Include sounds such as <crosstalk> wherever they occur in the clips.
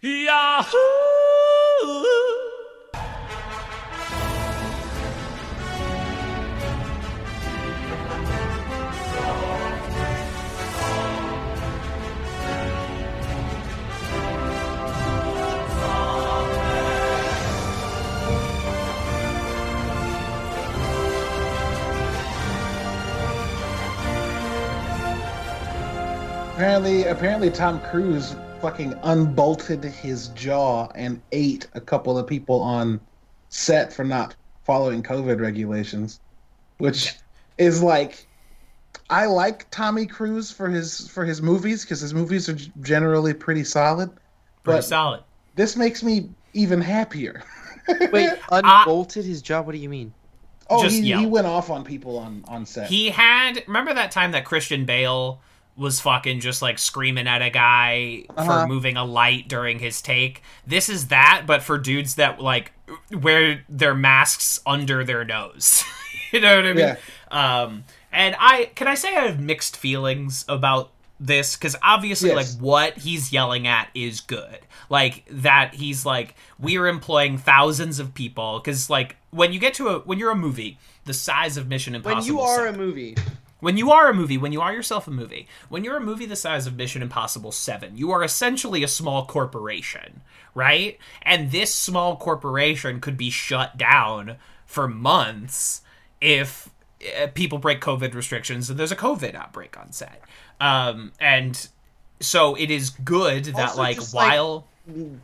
Yahoo! Apparently, apparently, Tom Cruise fucking unbolted his jaw and ate a couple of people on set for not following COVID regulations, which is like. I like Tommy Cruise for his for his movies because his movies are generally pretty solid. Pretty But solid. this makes me even happier. Wait, <laughs> unbolted his jaw? What do you mean? Oh, Just he, he went off on people on on set. He had remember that time that Christian Bale was fucking just like screaming at a guy for Uh-huh. moving a light during his take. This is that, but for dudes that like wear their masks under their nose. <laughs> you know what I mean? Yeah. Um and I can I say I have mixed feelings about this because obviously Yes. like what he's yelling at is good like that he's like we're employing thousands of people because like when you get to a when you're a movie the size of mission impossible When you are a movie, when you are a movie, when you are yourself a movie, when you're a movie the size of Mission Impossible 7, you are essentially a small corporation, right? And this small corporation could be shut down for months if uh, people break COVID restrictions and there's a COVID outbreak on set. Um, and so it is good that, Also like, just, like- while.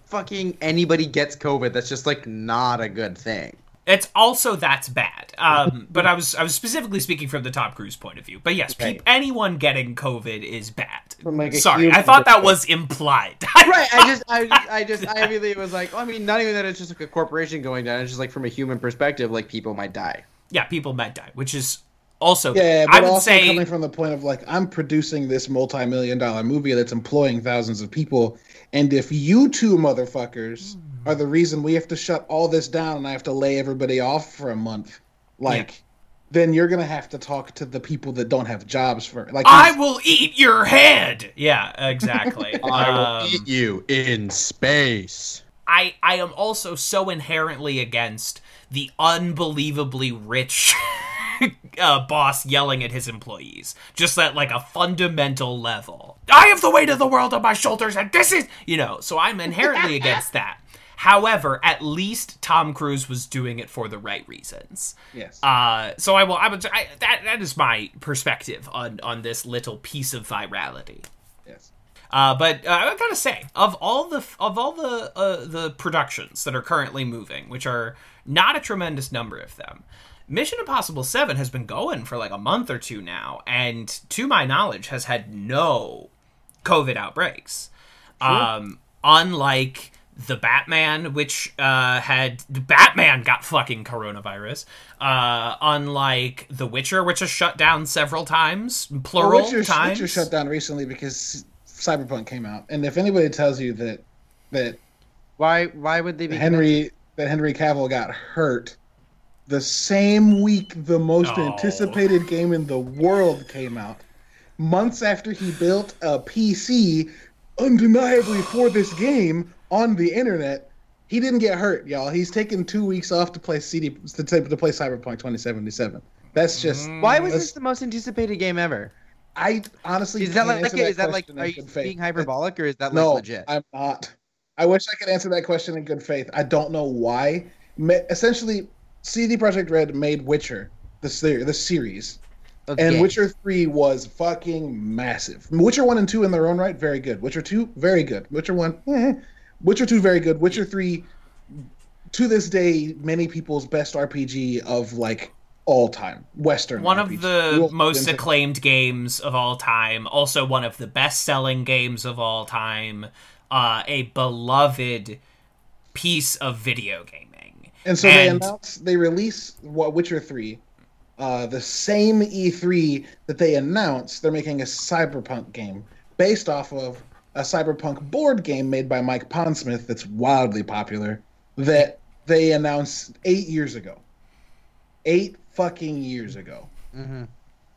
fucking anybody gets COVID. That's just like not a good thing. It's also that's bad. Um, <laughs> but I was I was specifically speaking from the Tom Cruise point of view. But yes, Right. peop anyone getting COVID is bad. Like, Sorry, I thought that was implied. <laughs> Right. I just, I, just- I just, I immediately was like, I mean, not even that it's just like a corporation going down. It's just like from a human perspective, like people might die. yeah, people might die, which is also Yeah, but I would also say coming from the point of like I'm producing this multi-million dollar movie that's employing thousands of people, and if you two motherfuckers are the reason we have to shut all this down and I have to lay everybody off for a month, like, then you're gonna have to talk to the people that don't have jobs for like. I will eat your head. Yeah, exactly. <laughs> I um, will eat you in space. I I am also so inherently against the unbelievably rich <laughs> uh, boss yelling at his employees, just at like a fundamental level. I have the weight of the world on my shoulders, and this is you know. So I'm inherently <laughs> against that. However, at least Tom Cruise was doing it for the right reasons. yes. Uh, so I will. I would. I, that that is my perspective on on this little piece of virality. yes. Uh, but uh, I gotta say, of all the of all the uh, the productions that are currently moving, which are not a tremendous number of them, Mission Impossible Seven has been going for like a month or two now, and to my knowledge, has had no COVID outbreaks. Um, unlike the Batman, which uh, had Batman got fucking coronavirus. Uh, unlike The Witcher, which has shut down several times, plural Well, Witcher, times. Witcher shut down recently because Cyberpunk came out, and if anybody tells you that that Why? Why would they be Henry that Henry Cavill got hurt the same week the most Oh. anticipated game in the world came out. Months after he built a PC undeniably for this game on the internet, he didn't get hurt, y'all. He's taking 2 weeks off to play CD to, to play Cyberpunk 2077. That's just Why was this the most anticipated game ever? I honestly Is that can't like? answer is that like? Are you faith. being hyperbolic or is that like no, legit? I'm not. I wish I could answer that question in good faith. I don't know why. Essentially, CD Projekt Red made Witcher, the ser- the series, Okay. and Witcher Three was fucking massive. Witcher One and Two in their own right, very good. Witcher Two, very good. Witcher One, eh. Witcher Two, very good. Witcher Three, to this day, many people's best RPG of like all time, Western. one RPG. of the most acclaimed games of all time also one of the best-selling games of all time uh, a beloved piece of video gaming And so they announce they release what Witcher three, uh, the same E three that they announced they're making a cyberpunk game based off of a cyberpunk board game made by Mike Pondsmith that's wildly popular that they announced eight years ago. Eight fucking years ago. Mhm.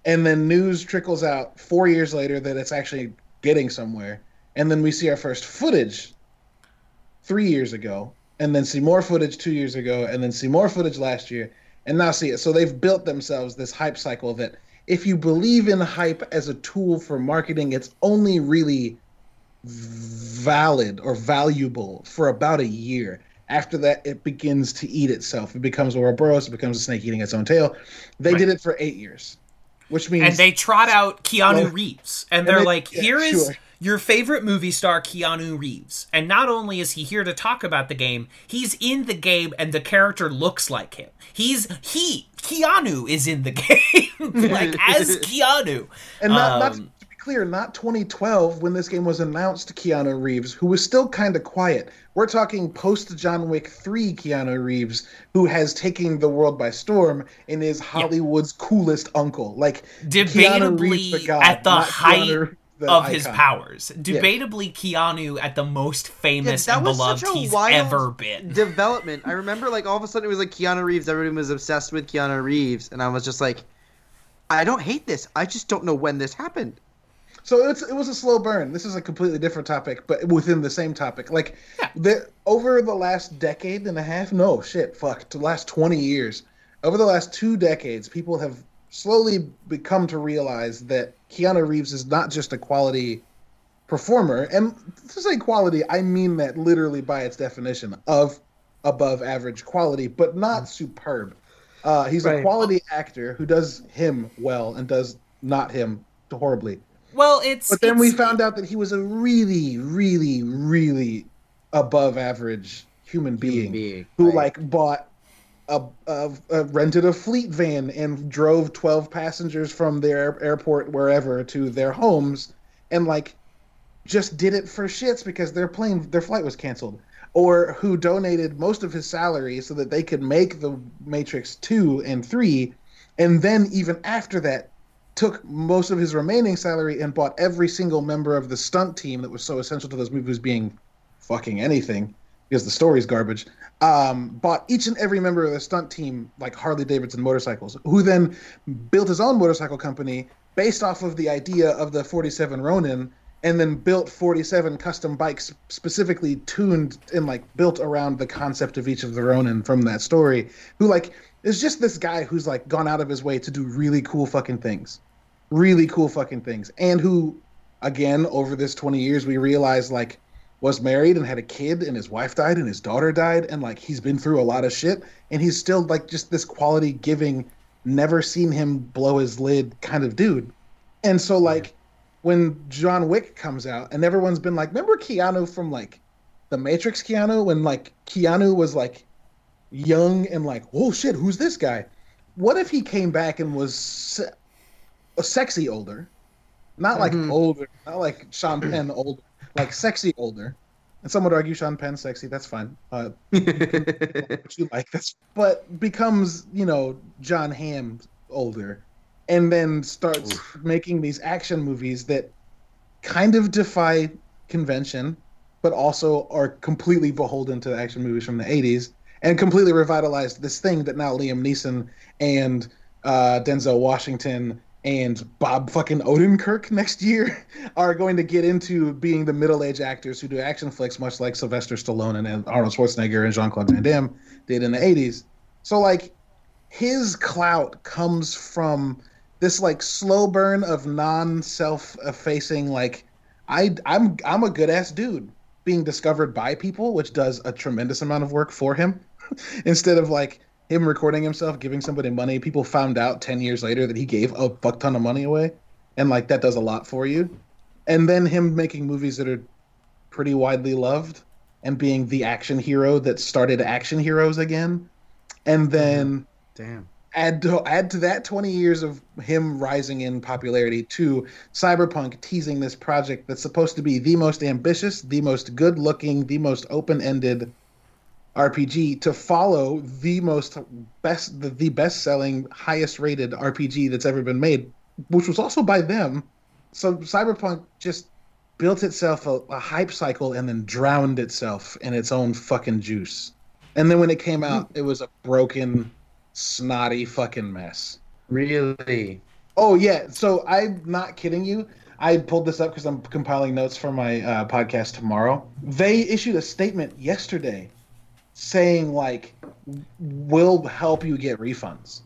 And then news trickles out four years later that it's actually getting somewhere. And then we see our first footage three years ago, and then see more footage two years ago, and then see more footage last year, and now see it. So they've built themselves this hype cycle that if you believe in hype as a tool for marketing, it's only really valid or valuable for about a year. After that, it begins to eat itself. It becomes a Ouroboros. It becomes a snake eating its own tail. They Right. did it for eight years, which means and they trot out Keanu Well, Reeves, and and they're they- like, yeah, "Here is sure. your favorite movie star, Keanu Reeves." And not only is he here to talk about the game, he's in the game, and the character looks like him. He's he Keanu is in the <laughs> game, like as <laughs> Keanu. And not, not Um, be clear, not 2012 when this game was announced. Keanu Reeves, who was still kind of quiet. We're talking post John Wick 3 Keanu Reeves, who has taken the world by storm and is Hollywood's coolest uncle. Like Keanu Reeves, debatably the god, at the height Keanu, the of his powers. Debatably, Keanu at the most famous that and beloved he's ever been. development. I remember like all of a sudden it was like Keanu Reeves. Everyone was obsessed with Keanu Reeves, and I was just like, I don't hate this. I just don't know when this happened. So it's it was a slow burn. This is a completely different topic, but within the same topic. Like the over the last decade and a half, no shit, fuck, the last twenty years, over the last two decades, people have slowly become to realize that Keanu Reeves is not just a quality performer, and to say quality, I mean that literally by its definition of above average quality, but not superb. Uh, he's a quality actor who does him well and does not him horribly. Well, it's But then we found out that he was a really, really, really above average human being, being, who right. like bought a, a, a rented a fleet van and drove 12 passengers from their airport wherever to their homes and like just did it for shits because their plane their flight was canceled or who donated most of his salary so that they could make the Matrix 2 and 3 and then even after that took most of his remaining salary and bought every single member of the stunt team that was so essential to those movies being fucking anything because the story's garbage. Um, bought each and every member of the stunt team like Harley Davidson motorcycles, who then built his own motorcycle company based off of the idea of the 47 Ronin, and then built 47 custom bikes specifically tuned and like built around the concept of each of the Ronin from that story. Who like is just this guy who's like gone out of his way to do really cool fucking things, really cool fucking things, and who, again, over this 20 years, we realized like was married and had a kid and his wife died and his daughter died and like he's been through a lot of shit. And he's still like just this quality giving never seen him blow his lid kind of dude. And so like when john wick comes out and everyone's been like remember keanu from like the matrix keanu? When like keanu was like young and like oh shit who's this guy? What if he came back and was sexy older not like Mhm. older not like sean penn older like sexy older. And some would argue Sean Penn sexy. That's fine. Uh, what you like that's but becomes you know Jon Hamm older, and then starts making these action movies that kind of defy convention, but also are completely beholden to the action movies from the '80s, and completely revitalized this thing that now Liam Neeson and uh, Denzel Washington and Bob fucking Odenkirk next year <laughs> are going to get into being the middle-aged actors who do action flicks, much like Sylvester Stallone and Arnold Schwarzenegger and Jean-Claude Van Damme did in the '80s. So like, his clout comes from this like slow burn of non-self-effacing like I I'm I'm a good ass dude being discovered by people, which does a tremendous amount of work for him. <laughs> Instead of like him recording himself giving somebody money, people found out 10 years later that he gave a fuck ton of money away. And like that does a lot for you. And then him making movies that are pretty widely loved and being the action hero that started action heroes again. And then Damn. add to add to that 20 years of him rising in popularity to cyberpunk teasing this project that's supposed to be the most ambitious the most good looking the most open-ended rpg to follow the most best the, the best selling highest rated rpg that's ever been made which was also by them so cyberpunk just built itself a, a hype cycle and then drowned itself in its own fucking juice and then when it came out it was a broken snotty fucking mess. Really? Oh yeah, so I'm not kidding you. I pulled this up because I'm compiling notes for my uh, podcast tomorrow. They issued a statement yesterday saying like we'll help you get refunds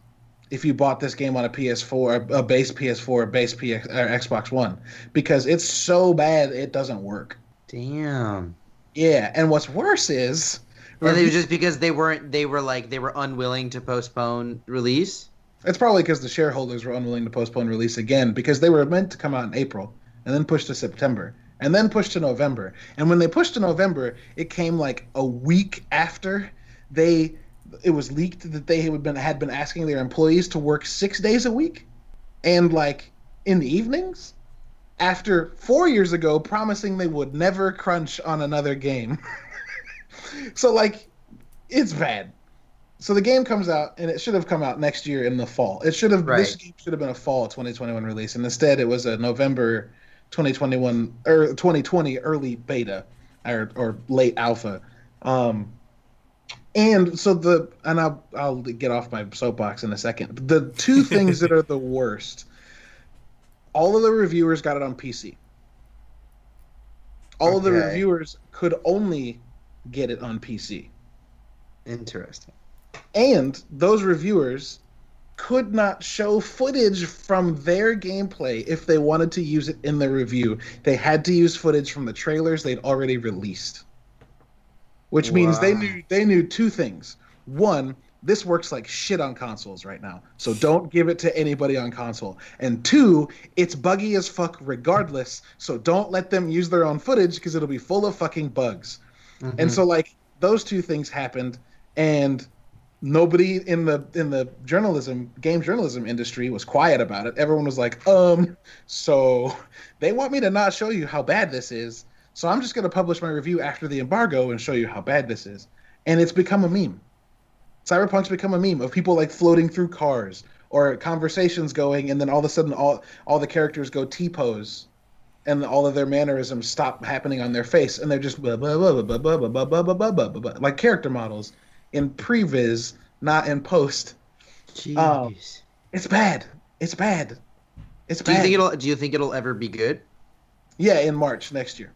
if you bought this game on a PS4, a base PS4, a base PX, or Xbox One, because it's so bad it doesn't work. Damn. Yeah, and what's worse is, and it was just because they weren't, they were like, they were unwilling to postpone release. It's probably because the shareholders were unwilling to postpone release again because they were meant to come out in April and then pushed to September and then pushed to November. And when they pushed to November, it came like a week after they it was leaked that they had been had been asking their employees to work 6 days a week and like in the evenings after 4 years ago promising they would never crunch on another game. <laughs> so like it's bad so the game comes out and it should have come out next year in the fall. It should have right. this game should have been a fall 2021 release, and instead it was a November 2021 or 2020 early beta or or late alpha. Um, and so the and I'll I'll get off my soapbox in a second. The two <laughs> things that are the worst. All of the reviewers got it on PC. All okay. of the reviewers could only get it on PC. Interesting and those reviewers could not show footage from their gameplay if they wanted to use it in the review. They had to use footage from the trailers they'd already released. Which wow. means they knew they knew two things. One, this works like shit on consoles right now. So don't give it to anybody on console. And two, it's buggy as fuck regardless. So don't let them use their own footage because it'll be full of fucking bugs. Mm-hmm. And so like those two things happened and nobody in the in the journalism game journalism industry was quiet about it everyone was like um so they want me to not show you how bad this is so i'm just going to publish my review after the embargo and show you how bad this is and it's become a meme cyberpunk's become a meme of people like floating through cars or conversations going and then all of a sudden all all the characters go t-pose and all of their mannerisms stop happening on their face and they're just like character models in previs, not in post. Jeez. Um, it's bad. It's bad. It's do bad. you think it'll? Do you think it'll ever be good? Yeah, in March next year.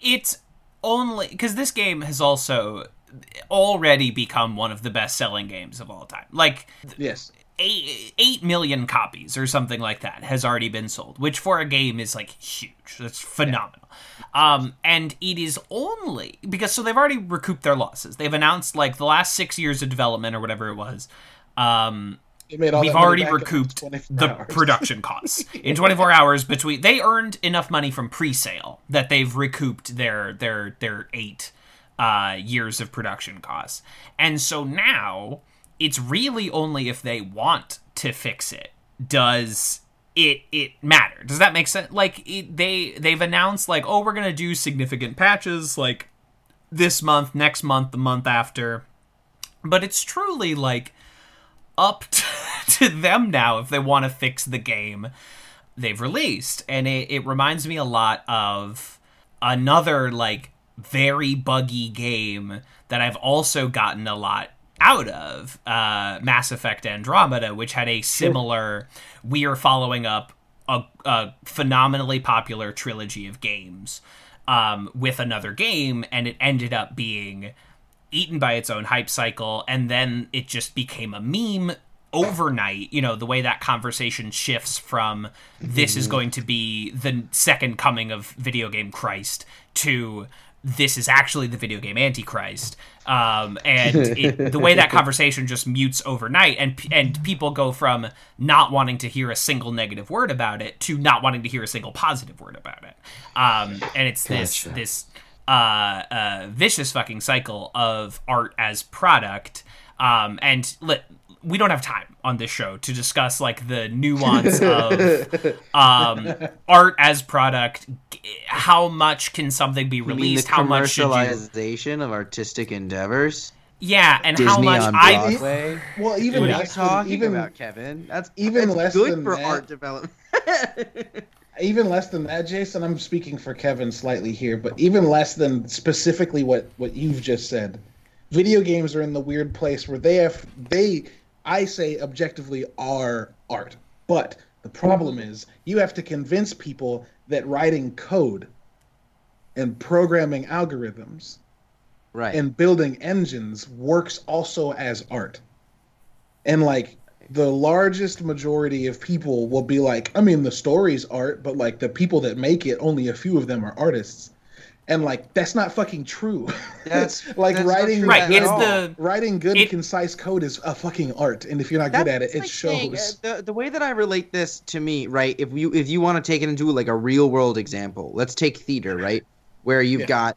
It's only because this game has also already become one of the best-selling games of all time. Like, yes, eight, 8 million copies or something like that has already been sold, which for a game is like huge. That's phenomenal. Yeah. Um, and it is only because so they've already recouped their losses. They've announced like the last six years of development or whatever it was. Um, we've already recouped the hours. production costs in <laughs> 24 hours between they earned enough money from pre-sale that they've recouped their their their eight uh, years of production costs and so now it's really only if they want to fix it does it it matter. Does that make sense? Like it, they they've announced like oh we're gonna do significant patches like this month, next month, the month after, but it's truly like up <laughs> to, to them now if they want to fix the game they've released, and it, it reminds me a lot of another like very buggy game that I've also gotten a lot out of uh, Mass Effect Andromeda, which had a similar. We are following up a, a phenomenally popular trilogy of games um, with another game, and it ended up being eaten by its own hype cycle, and then it just became a meme overnight you know the way that conversation shifts from this is mm-hmm. going to be the second coming of video game christ to this is actually the video game Antichrist. Um, and <laughs> it, the way that conversation just mutes overnight, and and people go from not wanting to hear a single negative word about it to not wanting to hear a single positive word about it. Um, and it's this this uh, uh, vicious fucking cycle of art as product. Um, and let we don't have time on this show to discuss like the nuance of <laughs> um, art as product. How much can something be released? how much commercialization you... of artistic endeavors? Yeah, and Disney how much I well even what are you talking even, about, Kevin? That's even that's less good than for that. art development. <laughs> even less than that, Jason. I'm speaking for Kevin slightly here, but even less than specifically what what you've just said. Video games are in the weird place where they have they I say objectively are art, but The problem is you have to convince people that writing code and programming algorithms Right. and building engines works also as art. And like the largest majority of people will be like, I mean, the story's art, but like the people that make it, only a few of them are artists. And like that's not fucking true. That's- <laughs> like that's writing Right, good, it's the writing good it- concise code is a fucking art. And if you're not good at it, it like saying, shows. uh, the the way that I relate this to me, right? If you if you want to take it into like a real world example, let's take theater, right? Where you've Yeah. got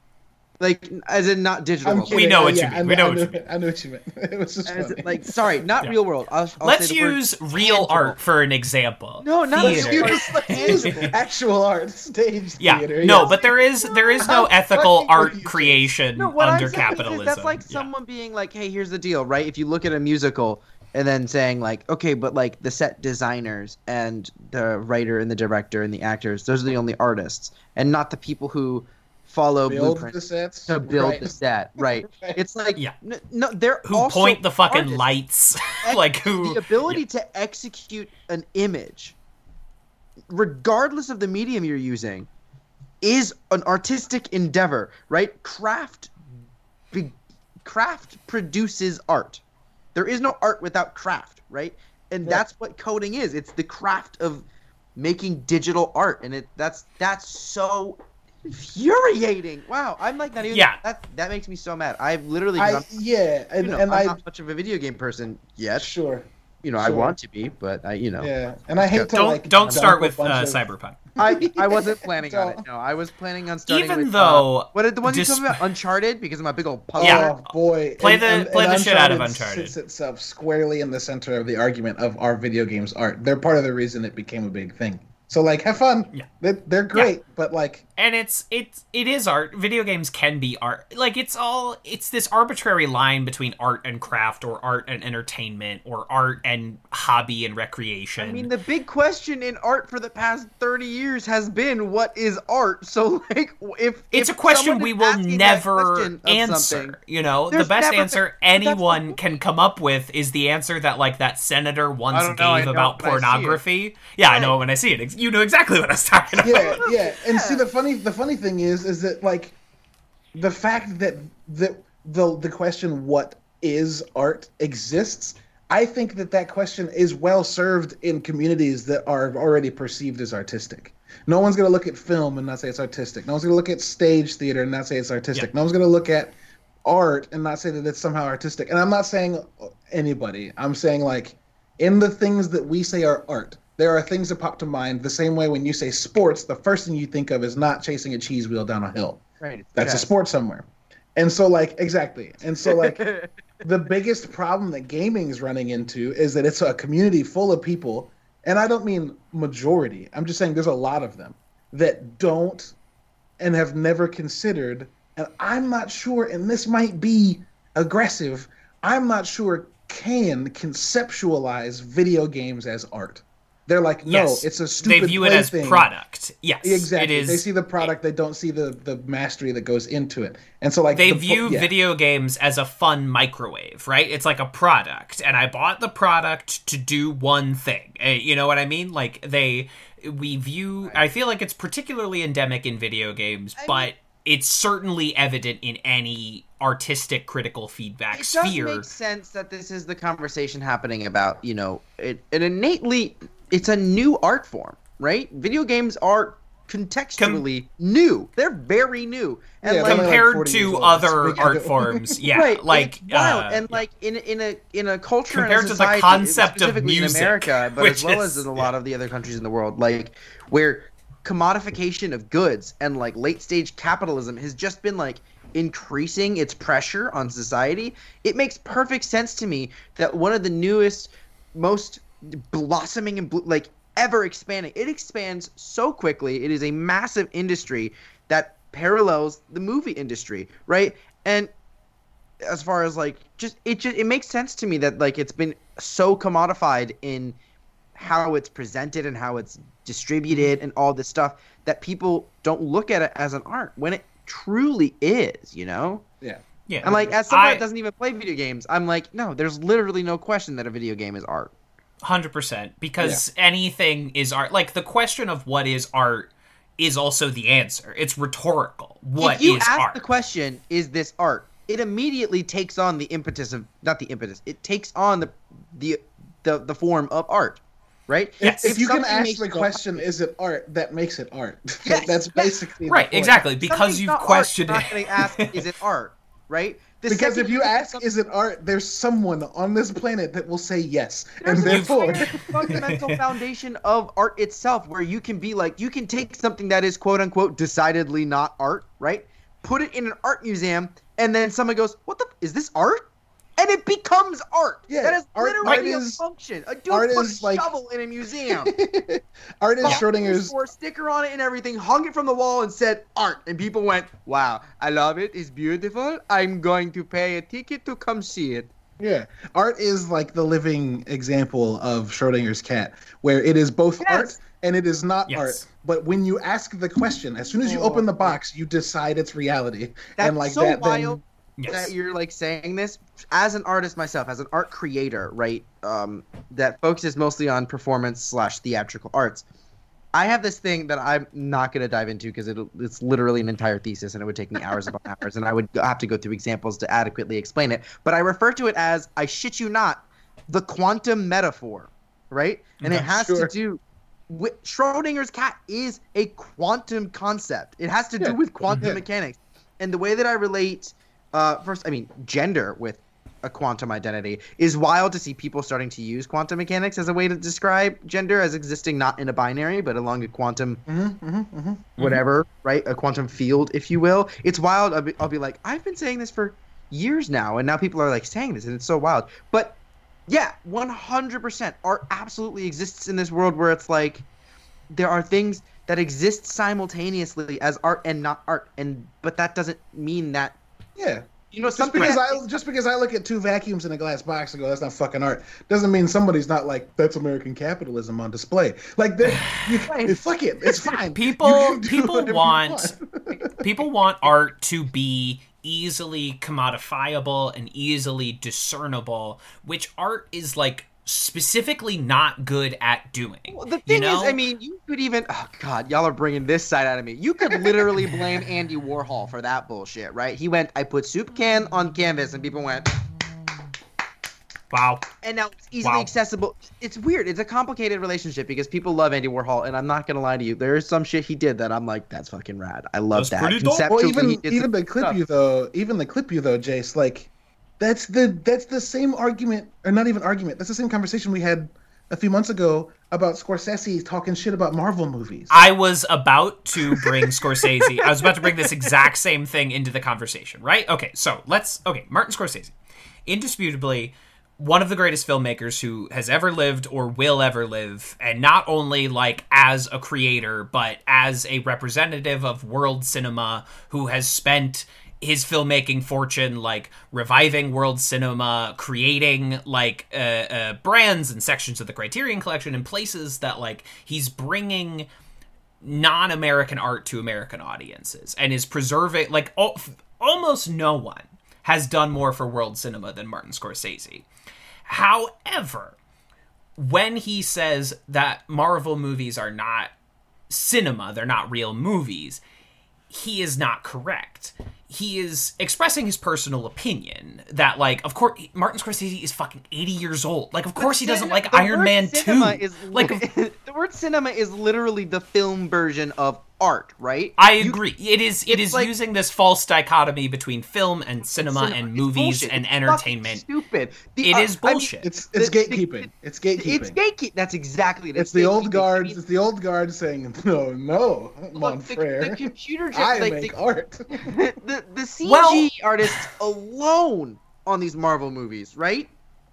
like as in not digital. I'm world, kidding. know Uh, what you mean. I We know, know what you mean. I know what you mean. <laughs> It was just as funny. like sorry, not Yeah. real world. I'll, I'll let's say the word use real tangible. art for an example. No, not Let's use, let's actual art, stage Yeah, theater. no, yes. but there is there is no ethical art you saying? creation No, what under I'm saying is capitalism. that's like Yeah. someone being like, "Hey, here's the deal," right? If you look at a musical and then saying like, "Okay, but like the set designers and the writer and the director and the actors, those are the only artists, and not the people who follow build blueprints the sets to build right. the set." <laughs> Right? Right. It's like, Yeah. n- no, they're who also point the fucking artists. lights, <laughs> like who the ability to execute an image regardless of the medium you're using is an artistic endeavor right craft be, craft produces art there is no art without craft right and Right. that's what coding is it's the craft of making digital art and it that's that's so infuriating wow i'm like not even Yeah. that that makes me so mad i've literally I, I'm, yeah, and, you know, and I'm I not much of a video game person yet sure, you know, I want to be, but I, you know, yeah, and I hate to don't like don't start with uh, of- cyberpunk. <laughs> I, I wasn't planning on it. No, I was planning on starting Even with, though uh, what did the ones you dis- told me about Uncharted because I'm a big old puzzle. Yeah. Oh boy! Play the- play the shit out of Uncharted. Sits itself squarely in the center of the argument of our video games art. They're part of the reason it became a big thing. So like, have fun. Yeah. They're, they're great, but like, and it's it's it is art video games can be art like it's all it's this arbitrary line between art and craft or art and entertainment or art and hobby and recreation I mean, the big question in art for the past 30 years has been what is art? So, like, if it's if a question we will never answer you know the best answer been- anyone <laughs> can come up with is the answer that like that senator once don't know, I gave know about when I see it. pornography yeah i know Right. when i see it Ex- you know exactly what i was talking about yeah, yeah. And <laughs> see, the funny, the funny thing is, is that like, the fact that that the the question "what is art" exists. I think that that question is well served in communities that are already perceived as artistic. No one's going to look at film and not say it's artistic. No one's going to look at stage theater and not say it's artistic. Yeah. No one's going to look at art and not say that it's somehow artistic. And I'm not saying anybody. I'm saying like in the things that we say are art, there are things that pop to mind the same way when you say sports, the first thing you think of is not chasing a cheese wheel down a hill. Right, That's a sport somewhere. And so like exactly. And so like <laughs> the biggest problem that gaming is running into is that it's a community full of people, and I don't mean majority. I'm just saying there's a lot of them that don't and have never considered. And I'm not sure, and this might be aggressive. I'm not sure can conceptualize video games as art. They're like, no, yes it's a stupid. they view it as plaything. product yes Exactly. it is They see the product, they don't see the the mastery that goes into it. And so like they the view yeah. video games as a fun microwave, right? It's like a product, and I bought the product to do one thing. Eh, You know what I mean? Like they, we view. I feel like it's particularly endemic in video games, but it's certainly evident in any artistic critical feedback it does sphere. make sense that this is the conversation happening about you know it, it innately it's a new art form right video games are contextually new they're very new and Yeah, like they're like Compared to old. other art <laughs> forms, yeah, right like it's wild. uh, and like in in a in a culture and a Compared to the concept of music, in America, but as well is- as in a lot of the other countries in the world, like where commodification of goods and like late stage capitalism has just been like increasing its pressure on society. It makes perfect sense to me that one of the newest, most blossoming and blo- like ever expanding, it expands so quickly. It is a massive industry that parallels the movie industry, right? And as far as like just it just it makes sense to me that like it's been so commodified in how it's presented and how it's distributed and all this stuff that people don't look at it as an art when it truly is, you know? Yeah. yeah. And like as someone I- that doesn't even play video games, I'm like, no, there's literally no question that a video game is art. Hundred percent. Because anything is art. Like the question of what is art is also the answer. It's rhetorical. What if you is ask art? the question, "Is this art?" It immediately takes on the impetus of not the impetus. It takes on the the the, the form of art, right? Yes. If you can ask the it question, "Is it art?" That makes it art. <laughs> Yes, That's yes. basically the right, point. exactly. Because Something's you've not art, questioned you're it. not ask, "Is it <laughs> art?" Right? The Because if you ask, something- "Is it art?" There's someone on this planet that will say yes, There's and an therefore, fundamental <laughs> foundation of art itself where you can be like you can take something that is quote unquote decidedly not art right put it in an art museum and then someone goes what the is this art and it becomes art Yeah, that is art- literally art a is- function a dude art put is a like- shovel in a museum <laughs> art is Schrodinger's. for a sticker on it and everything hung it from the wall and said art and people went wow i love it it's beautiful i'm going to pay a ticket to come see it Yeah, art is like the living example of Schrodinger's cat, where it is both Yes. art and it is not Yes. art. But when you ask the question, as soon as you Oh. open the oh. box, you decide its reality, That's and like so that. wild. Then, Yes. that you're like saying this as an artist myself as an art creator right um that focuses mostly on performance slash theatrical arts i have this thing that i'm not going to dive into because it, it's literally an entire thesis and it would take me hours upon <laughs> hours and i would have to go through examples to adequately explain it but i refer to it as i shit you not the quantum metaphor right and it has sure. to do with schrodinger's cat is a quantum concept it has to Yeah. do with quantum Yeah. mechanics and the way that i relate uh, first, I mean, gender with a quantum identity is wild to see people starting to use quantum mechanics as a way to describe gender as existing not in a binary but along a quantum Mhm, mhm, mhm. whatever, right? A quantum field, if you will. It's wild. I'll be, I'll be like, I've been saying this for years now, and now people are like saying this, and it's so wild. But yeah, 100%. Art absolutely exists in this world where it's like there are things that exist simultaneously as art and not art, and but that doesn't mean that yeah. you know Just because I just because I look at two vacuums in a glass box and go, "That's not fucking art," doesn't mean somebody's not like, "That's American capitalism on display." Like, they- <sighs> you, Right. fuck it, it's fine. <laughs> People- You can do people want- want. <laughs> People want art to be easily commodifiable and easily discernible, which art is like specifically not good at doing. Well, the you thing know? is, I mean, you could even. Oh God, y'all are bringing this side out of me. You could literally blame Andy Warhol for that bullshit, right? He went, "I put soup can on canvas," and people went, wow. and now it's easily Wow. accessible. It's weird. It's a complicated relationship because people love Andy Warhol, and I'm not gonna lie to you. There is some shit he did that I'm like, that's fucking rad. I love That's that. pretty dope. Well, even even the clip stuff. you though, even the clip you though, Jace, like that's the that's the same argument, or not even argument. That's the same conversation we had a few months ago about Scorsese talking shit about Marvel movies. I was about to bring Scorsese. I was about to bring this exact same thing into the conversation, right? Okay, so let's. Okay, Martin Scorsese. Indisputably, one of the greatest filmmakers who has ever lived or will ever live, and not only like as a creator, but as a representative of world cinema who has spent his filmmaking fortune like reviving world cinema creating like uh, uh, brands and sections of the criterion collection and places that like he's bringing non-American art to American audiences and is preserving like al- almost no one has done more for world cinema than Martin Scorsese. However, when he says that Marvel movies are not cinema, they're not real movies, he is not correct. He is expressing his personal opinion that, like, of course, Martin Scorsese is fucking 80 years old. Like, of course, he doesn't like Iron Man 2. cinema Is, like, <laughs> the word cinema is literally the film version of art, right? I You- agree. it is it is like- using this false dichotomy between film and cinema, cinema. and movies bullshit. and It's entertainment. Stupid. The It art- is I mean, bullshit. It's it's The- the- gatekeeping. It's gatekeeping. It's gatekeeping. That's exactly it. It's the old gatekeeping. I guards. mean, It's the old guards saying, <laughs> "No, no, look, mon the, frere. the computer gen- <laughs> I like make the, art." <laughs> the the CG Well- artists alone on these Marvel movies, right,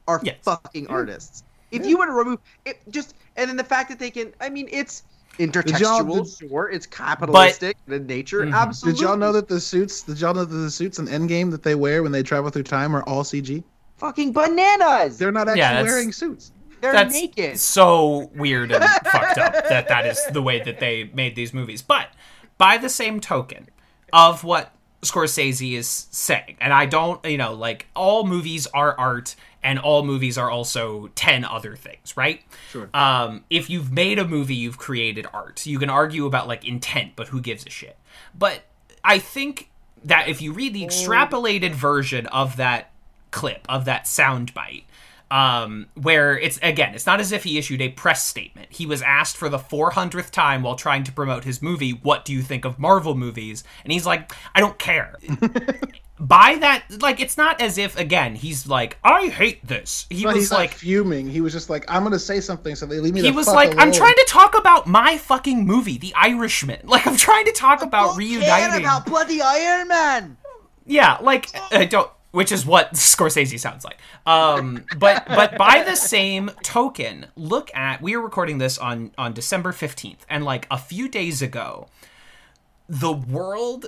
are Yes. fucking artists. If Yeah. you were to remove it, just and then the fact that they can, I mean, it's y'all- intertextual, did- sure, it's capitalistic in nature, Mhm. absolutely. Did y'all know that the suits? Did y'all know that the suits in Endgame that they wear when they travel through time are all CG? fucking bananas? They're, They're not actually Yeah, wearing suits. They're that's naked. so weird and <laughs> fucked up that that is the way that they made these movies. But by the same token of what Scorsese is saying, and I don't, you know, like all movies are art and all movies are also 10 other things, right? Sure. Um, if you've made a movie, you've created art. You can argue about like intent, but who gives a shit? But I think that if you read the extrapolated version of that clip, of that soundbite, um, where it's again, it's not as if he issued a press statement. He was asked for the 400th time while trying to promote his movie, What do you think of Marvel movies? And he's like, I don't care. <laughs> By that, like, it's not as if, again, he's like, I hate this. He But was he's like, like fuming. He was just like, I'm gonna say something, so they leave me. he the was fuck like, I'm trying to talk about my fucking movie, The Irishman. <laughs> Like, I'm trying to talk about Who reuniting. about bloody Iron Man? Yeah, like I don't which is what <laughs> Scorsese sounds like. Um but but by the same token, look at we are recording this on on December 15th and like a few days ago the world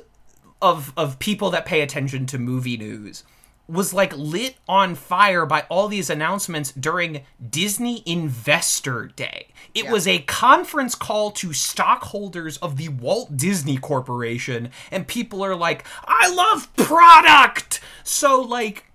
of of people that pay attention to movie news was like lit on fire by all these announcements during Disney Investor Day. It was a conference call to stockholders of the Walt Disney Corporation, and people are like, I love product! So, like,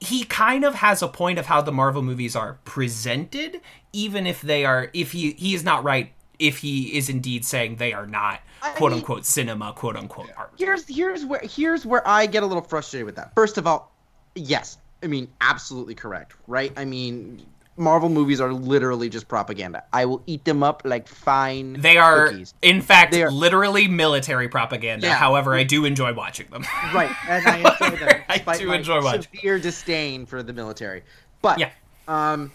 he kind of has a point of how the Marvel movies are presented, even if they are, if he, he is not right, if he is indeed saying they are not I quote mean- unquote cinema, quote unquote art. Here's here's where here's where I get a little frustrated with that. First of all, yes, I mean absolutely correct, right? I mean Marvel movies are literally just propaganda. I will eat them up like fine They are, cookies. in fact, are- literally military propaganda. Yeah. However, I do enjoy watching them. <laughs> right, and I <laughs> enjoy them. I do enjoy watching. severe disdain for the military. But Yeah. um,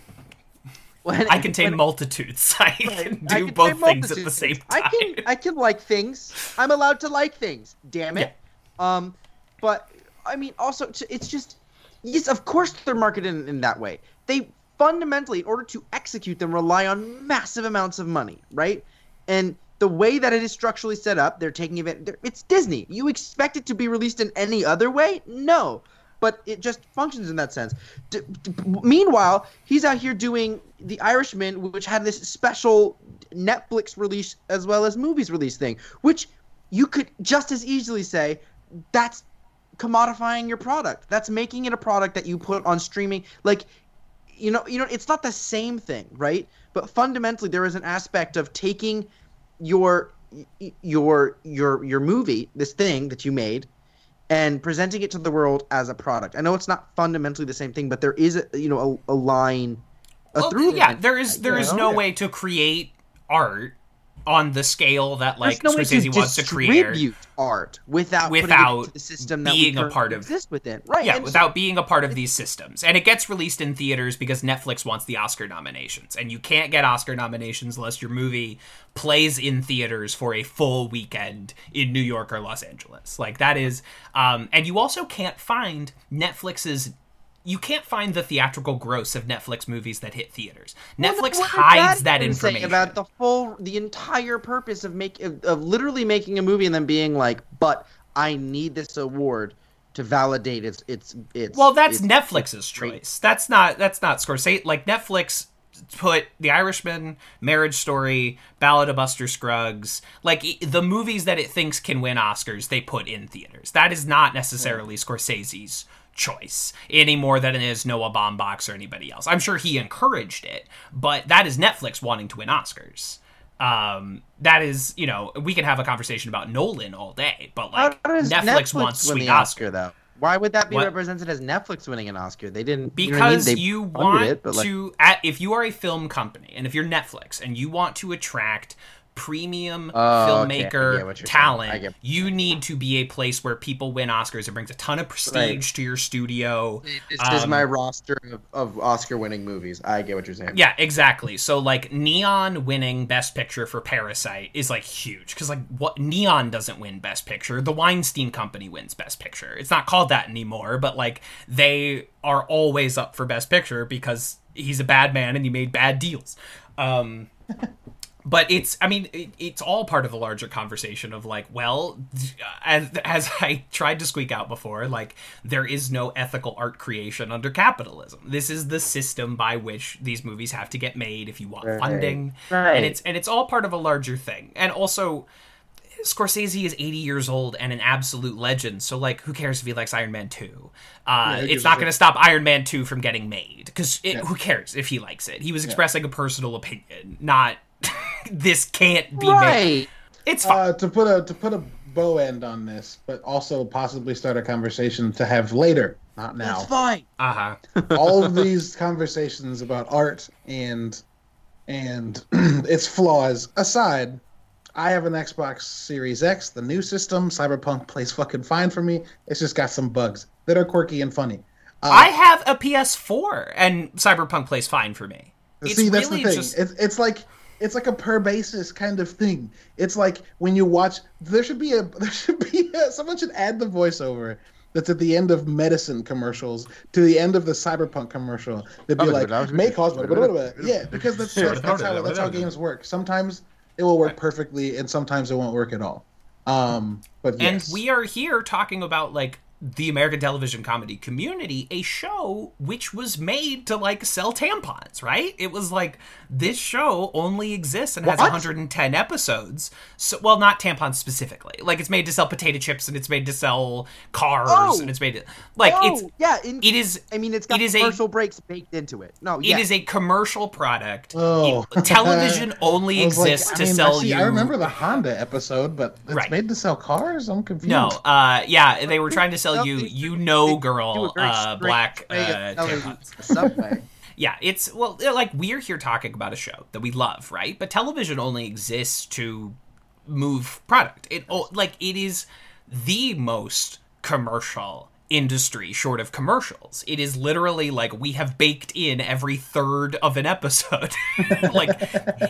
when, I contain when- multitudes. <laughs> I can I do can both things at the same time. I can I can like things. I'm allowed to like things. Damn it. Um, but I mean, also it's just yes, of course they're marketed in, in that way. They fundamentally, in order to execute them, rely on massive amounts of money, right? And the way that it is structurally set up, they're taking it. they're- It's Disney. You expect it to be released in any other way? No. But it just functions in that sense. D- d- meanwhile, he's out here doing The Irishman, which had this special Netflix release as well as movies release thing, which you could just as easily say that's commodifying your product. That's making it a product that you put on streaming. Like, you know, you know, it's not the same thing, right? But fundamentally, there is an aspect of taking your your your your movie, this thing that you made, and presenting it to the world as a product. I know it's not fundamentally the same thing, but there is a you know a, a line, a Well, through yeah, line. there is there is oh, Yeah. no way to create art on the scale that like There's no way Scorsese to wants to create. art without without the system that being a part of- exist within. Right? Yeah, and so- without being a part of these systems. And it gets released in theaters because Netflix wants the Oscar nominations. And you can't get Oscar nominations unless your movie plays in theaters for a full weekend in New York or Los Angeles. Like that is um and you also can't find Netflix's you can't find the theatrical gross of Netflix movies that hit theaters. Well, Netflix hides that say information. about the full, the entire purpose of make of, of literally making a movie and then being like, but I need this award to validate its its its. Well, that's its- Netflix's great. choice. That's not that's not Scorsese. Like Netflix put The Irishman, Marriage Story, Ballad of Buster Scruggs, like the movies that it thinks can win Oscars, they put in theaters. That is not necessarily Scorsese's choice any more than it is Noah Baumbach or anybody else. I'm sure he encouraged it, but that is Netflix wanting to win Oscars. Um, that is, you know, we can have a conversation about Nolan all day, but like does Netflix, wants win Sweet the Oscar. Oscar though? Why would that be What? represented as Netflix winning an Oscar? They didn't because you, know I mean? You want it, like, to at, if you are a film company and if you're netflix and you want to attract premium Oh, okay. I get filmmaker what you're saying. I talent get you need to be a place where people win oscars it brings a ton of prestige Right. to your studio This is Um, my roster of, of Oscar-winning movies. I get what you're saying. yeah exactly so like neon winning best picture for parasite is like huge because like what neon doesn't win best picture the weinstein company wins best picture it's not called that anymore but like they are always up for best picture because he's a bad man and he made bad deals um <laughs> but it's i mean it, it's all part of a larger conversation of like well as, as i tried to squeak out before like there is no ethical art creation under capitalism this is the system by which these movies have to get made if you want Right. funding Right. and it's and it's all part of a larger thing and also Scorsese is 80 years old and an absolute legend, so like, who cares if he likes Iron Man 2? Uh, who it's not going to stop Iron Man 2 from getting made because Yeah. who cares if he likes it? He was expressing a personal opinion, not this can't be made. Right. It's fine. Uh, to put a to put a bow end on this, but also possibly start a conversation to have later, not now. That's fine. Uh huh. <laughs> all of these conversations about art and and <clears throat> its flaws aside, I have an Xbox Series X, the new system. Cyberpunk plays fucking fine for me. It's just got some bugs that are quirky and funny. Uh, I have a PS4 and Cyberpunk plays fine for me. It's see, that's really the thing. just It's it's like it's like a per basis kind of thing. It's like when you watch, there should be a <laughs> there should be a, someone should add the voiceover that's at the end of medicine commercials to the end of the cyberpunk commercial. They'd be like, may cause blah, blah, blah, blah. yeah, because that's that's, that's how that's how games work. Sometimes it will work perfectly, and sometimes it won't work at all. Um, but And we are here talking about like the American television comedy community, a show which was made to like sell tampons, right? It was like this show only exists and has What? 110 episodes. So well, not tampons specifically. Like it's made to sell potato chips and it's made to sell cars Oh. and it's made to like oh, it's yeah. In, it is I mean, it's got it is a- commercial breaks baked into it. No, it yeah. is a commercial product. Oh. It- television <laughs> only I was like, exists I to mean, sell I see, you I remember the Honda episode, but it's Right. made to sell cars. I'm confused. No, uh, yeah, they were trying to sell you, They- you know, a girl, uh, black uh, tampons. Subway. <laughs> Yeah, it's well, like we're here talking about a show that we love, right? But television only exists to move product. It like it is the most commercial industry short of commercials. It is literally like we have baked in every third of an episode. <laughs> like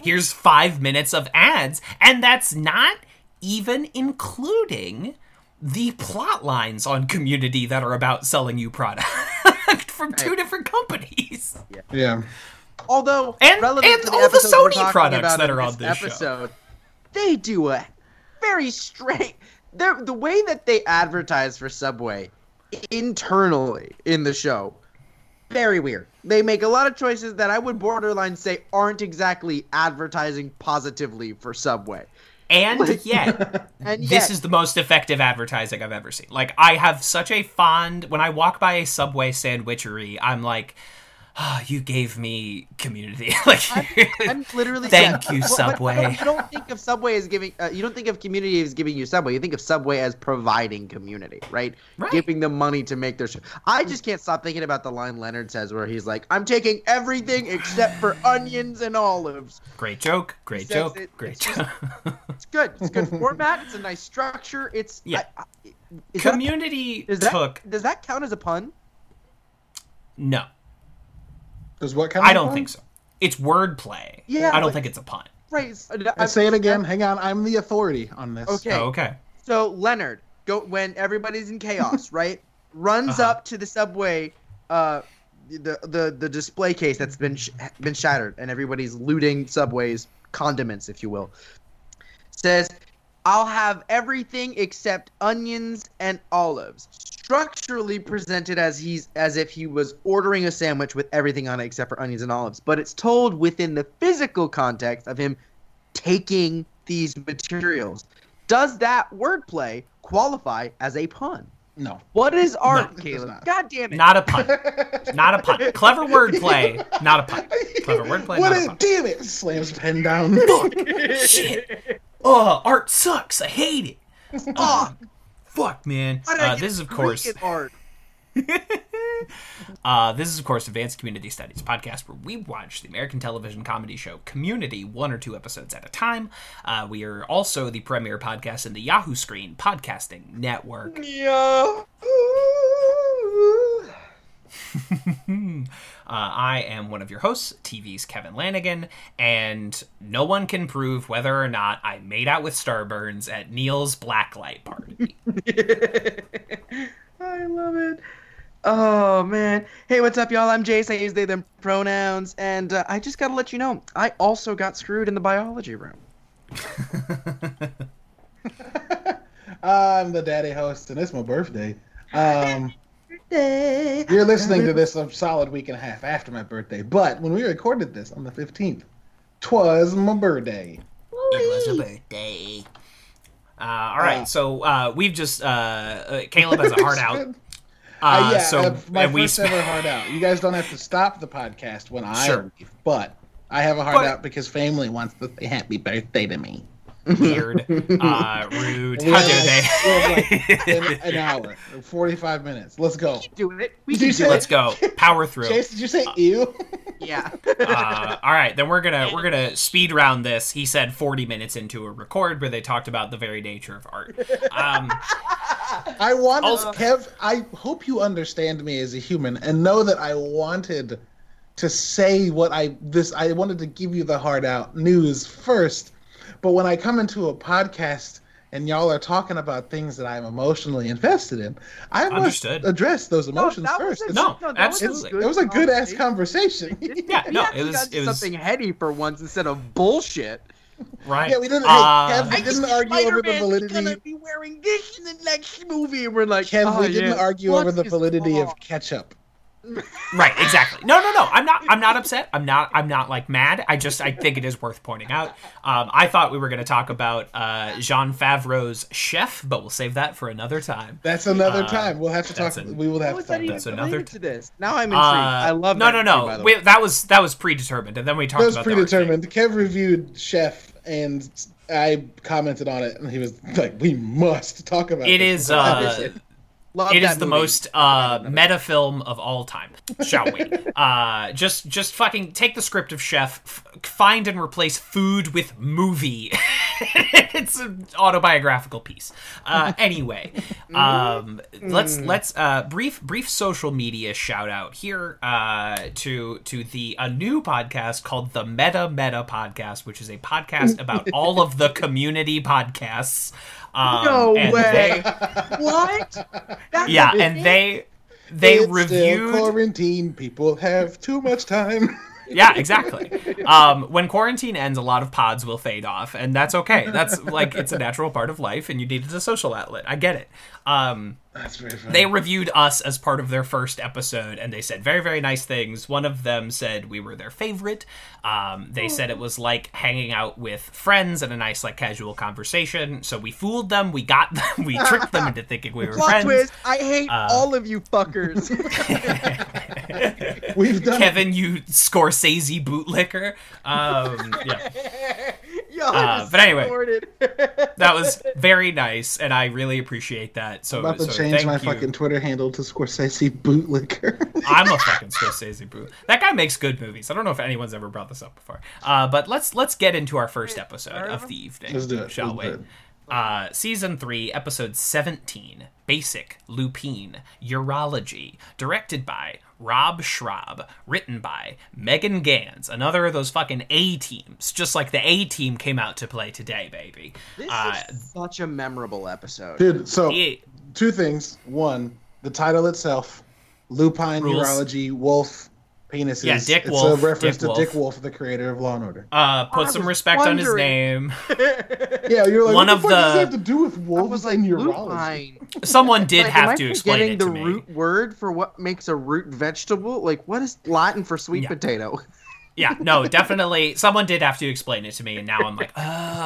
here's 5 minutes of ads and that's not even including the plot lines on community that are about selling you product <laughs> from two different companies. Yeah. Although, And- and to all the episode Sony products that in are on this show. episode, they do a very strange. they're- The way that they advertise for Subway internally in the show, very weird. They make a lot of choices that I would borderline say aren't exactly advertising positively for Subway. And yet, <laughs> And this yet, is the most effective advertising I've ever seen. Like, I have such a fond. When I walk by a Subway sandwichery, I'm like, oh, you gave me community. <laughs> like, I'm literally Thank you, But- but- Subway. but you don't think of Subway as giving. Uh, you don't think of community as giving you Subway. You think of Subway as providing community, right? Right. Giving them money to make their show. I just can't stop thinking about the line Leonard says, where he's like, "I'm taking everything except for onions and olives." great joke, great joke, it- great it's just- joke. <laughs> It's good. It's good format. It's a nice structure. It's Yeah. I, I, is that- community does that, took does that count as a pun? No. Does what kind I of don't fun? think so. It's wordplay. Yeah, I don't but- think it's a pun. Right. I say it again. Hang on, I'm the authority on this. Okay. Oh, okay. So Leonard, go when everybody's in chaos, <laughs> right? Runs Uh-huh. up to the subway, uh, the the the display case that's been sh- been shattered, and everybody's looting subways condiments, if you will. Says, "I'll have everything except onions and olives." Structurally presented as he's as if he was ordering a sandwich with everything on it except for onions and olives, but it's told within the physical context of him taking these materials. Does that wordplay qualify as a pun? No. What is art, it does Caleb? God damn it! Not a pun. Not a pun. <laughs> Clever wordplay. Not a pun. Clever wordplay. What Not a a, pun. damn it! Slams pen down. Shit. Oh, art sucks. I hate it. Fuck! Fuck, man. Why did I Uh, this is of course. Art. <laughs> Uh, this is of course Advanced Community Studies podcast where we watch the American television comedy show Community one or two episodes at a time. Uh, we are also the premier podcast in the Yahoo Screen podcasting network. Yeah. <laughs> Uh, I am one of your hosts, TV's Kevin Lanigan, and no one can prove whether or not I made out with Starburns at Neil's blacklight party. <laughs> I love it. Oh man. Hey, what's up, y'all? I'm Jace. I use they them pronouns, and uh, I just gotta let you know, I also got screwed in the biology room. <laughs> I'm the daddy host, and it's my birthday. Um, <laughs> Day. you're listening to this a solid week and a half after my birthday, but when we recorded this on the 15th, twas my birthday. It was a birthday. Uh, all right, Uh, so uh, we've just uh, uh, Caleb has a hard out. <laughs> Uh, Uh, yeah, so uh, my and we first sp- ever hard out. You guys don't have to stop the podcast when I Sure. leave, but I have a hard But- out because family wants to say happy birthday to me. Weird, <laughs> uh, rude. We How have- dare they? have, like, an, <laughs> an hour, forty-five minutes. Let's go. Doing it. We Did can do say- it. Let's go. Power through. Chase, did you say ew? <laughs> Yeah. uh, all right, then we're gonna we're gonna speed round this. He said 40 minutes into a record where they talked about the very nature of art. Um, I wanted Also- Kev. I hope you understand me as a human and know that I wanted to say what I this. I wanted to give you the hard out news first, but when I come into a podcast and y'all are talking about things that I'm emotionally invested in, I must Understood. address those emotions that was first. a- It's, No, that absolutely. Was it was a good ass conversation. conversation. <laughs> Yeah, no, it was- it was- something heady for once instead of bullshit. right? yeah, we didn't. Uh, hey, Kev, we didn't argue over the Spider-Man's validity. gonna be wearing this in the next movie, we're like, Kev, oh, we didn't yeah, argue what over the validity wrong? of ketchup. Right, exactly. No, no, no. I'm not. I'm not upset. I'm not. I'm not like mad. I just. I think it is worth pointing out. Um, I thought we were going to talk about uh, Jon Favreau's Chef, but we'll save that for another time. That's another Uh, time. We'll have to talk. that's an- we will have to talk. that That's another related t- to this? Now I'm intrigued. Uh, I love no, that. no, too, no. We, that was that was predetermined, and then we talked That was about the art thing. predetermined. Kev reviewed Chef, and I commented on it, and he was like, "We must talk about It this." is. Uh, Love it is the movie. most uh, meta film of all time. Shall we? <laughs> uh, just, just fucking take the script of Chef, f- find and replace food with movie. <laughs> it's an autobiographical piece. Uh, anyway, <laughs> um, let's let's uh, brief brief social media shout out here uh, to to the a new podcast called the Meta Meta Podcast, which is a podcast about all of the community podcasts. Um, No way. they- what? That's yeah, and thing? they they It's reviewed quarantine. People have too much time. <laughs> yeah exactly um when quarantine ends a lot of pods will fade off and that's okay that's like it's a natural part of life and you needed a social outlet i get it um That's very funny. they reviewed us as part of their first episode and they said very very nice things one of them said we were their favorite um, they said it was like hanging out with friends and a nice like casual conversation so we fooled them we got <laughs> them we tricked them into thinking we were Plot friends twist. I hate Uh, all of you fuckers. <laughs> We've done. kevin you scorsese bootlicker um, yeah Y'all Uh, but anyway. <laughs> that was very nice, and I really appreciate that. So, I'm about to so change thank my you. fucking Twitter handle to Scorsese Bootlicker. <laughs> I'm a fucking Scorsese boot. That guy makes good movies. I don't know if anyone's ever brought this up before. Uh, but let's let's get into our first episode of the evening. Let's do it. shall Let's we? Do it. Uh, season three, episode seventeen, Basic Lupine Urology, directed by Rob Schrab, written by Megan Ganz, another of those fucking A teams, just like the A team came out to play today, baby. This Uh, is such a memorable episode. Dude, so it- two things. One, the title itself, Lupine Rules. Urology Wolf Penises. Yeah, Dick Wolf. it's Wolf, a reference Dick to Wolf. Dick Wolf, the creator of Law and Order. uh, put I some was respect on his name. <laughs> Yeah, you're like, One what of the fuck does that have to do with I wolves was like, and urology? lupine. Someone did Like, am I have to explain forgetting it the to me. root word for what makes a root vegetable? Like, what is Latin for sweet Yeah. potato? <laughs> Yeah, no, definitely. Someone did have to explain it to me, and now I'm like, oh,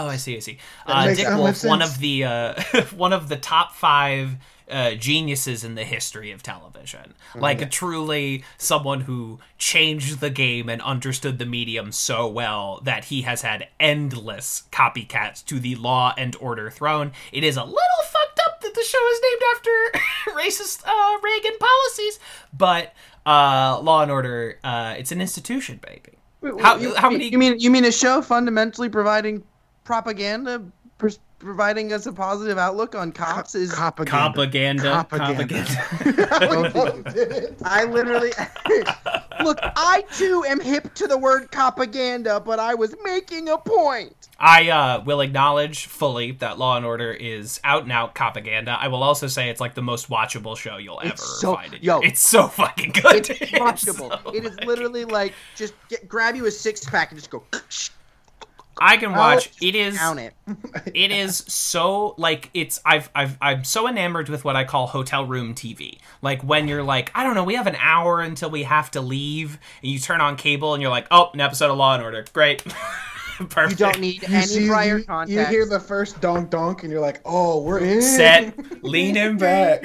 I see, I see. Uh, Dick so much Wolf, one of the uh, <laughs> one of the top five uh, geniuses in the history of television. Like, truly, someone who changed the game and understood the medium so well that he has had endless copycats to the Law and Order throne. It is a little fucked up that the show is named after <laughs> racist uh, Reagan policies, but uh, Law and Order, uh, it's an institution, baby. How- you, how many- You mean you mean a show fundamentally providing propaganda, pers- providing us a positive outlook on cops? Is Propaganda. Propaganda. <laughs> <laughs> I literally <laughs> look. I too am hip to the word propaganda, but I was making a point. I uh, will acknowledge fully that Law and Order is out and out propaganda. I will also say it's like the most watchable show you'll ever It's so- find. In yo. it's so fucking good. It's watchable. so it is fucking- literally like just get, grab you a six pack and just go I can watch. It is. down it. <laughs> it is so like it's I've I've I'm so enamored with what I call hotel room TV. Like when you're like, I don't know, we have an hour until we have to leave, and you turn on cable and you're like, oh, an episode of Law and Order, great. Perfect. <laughs> You don't need You any see, prior you, context. you hear the first donk donk, and you're like, "Oh, we're in." set, <laughs> leaning back.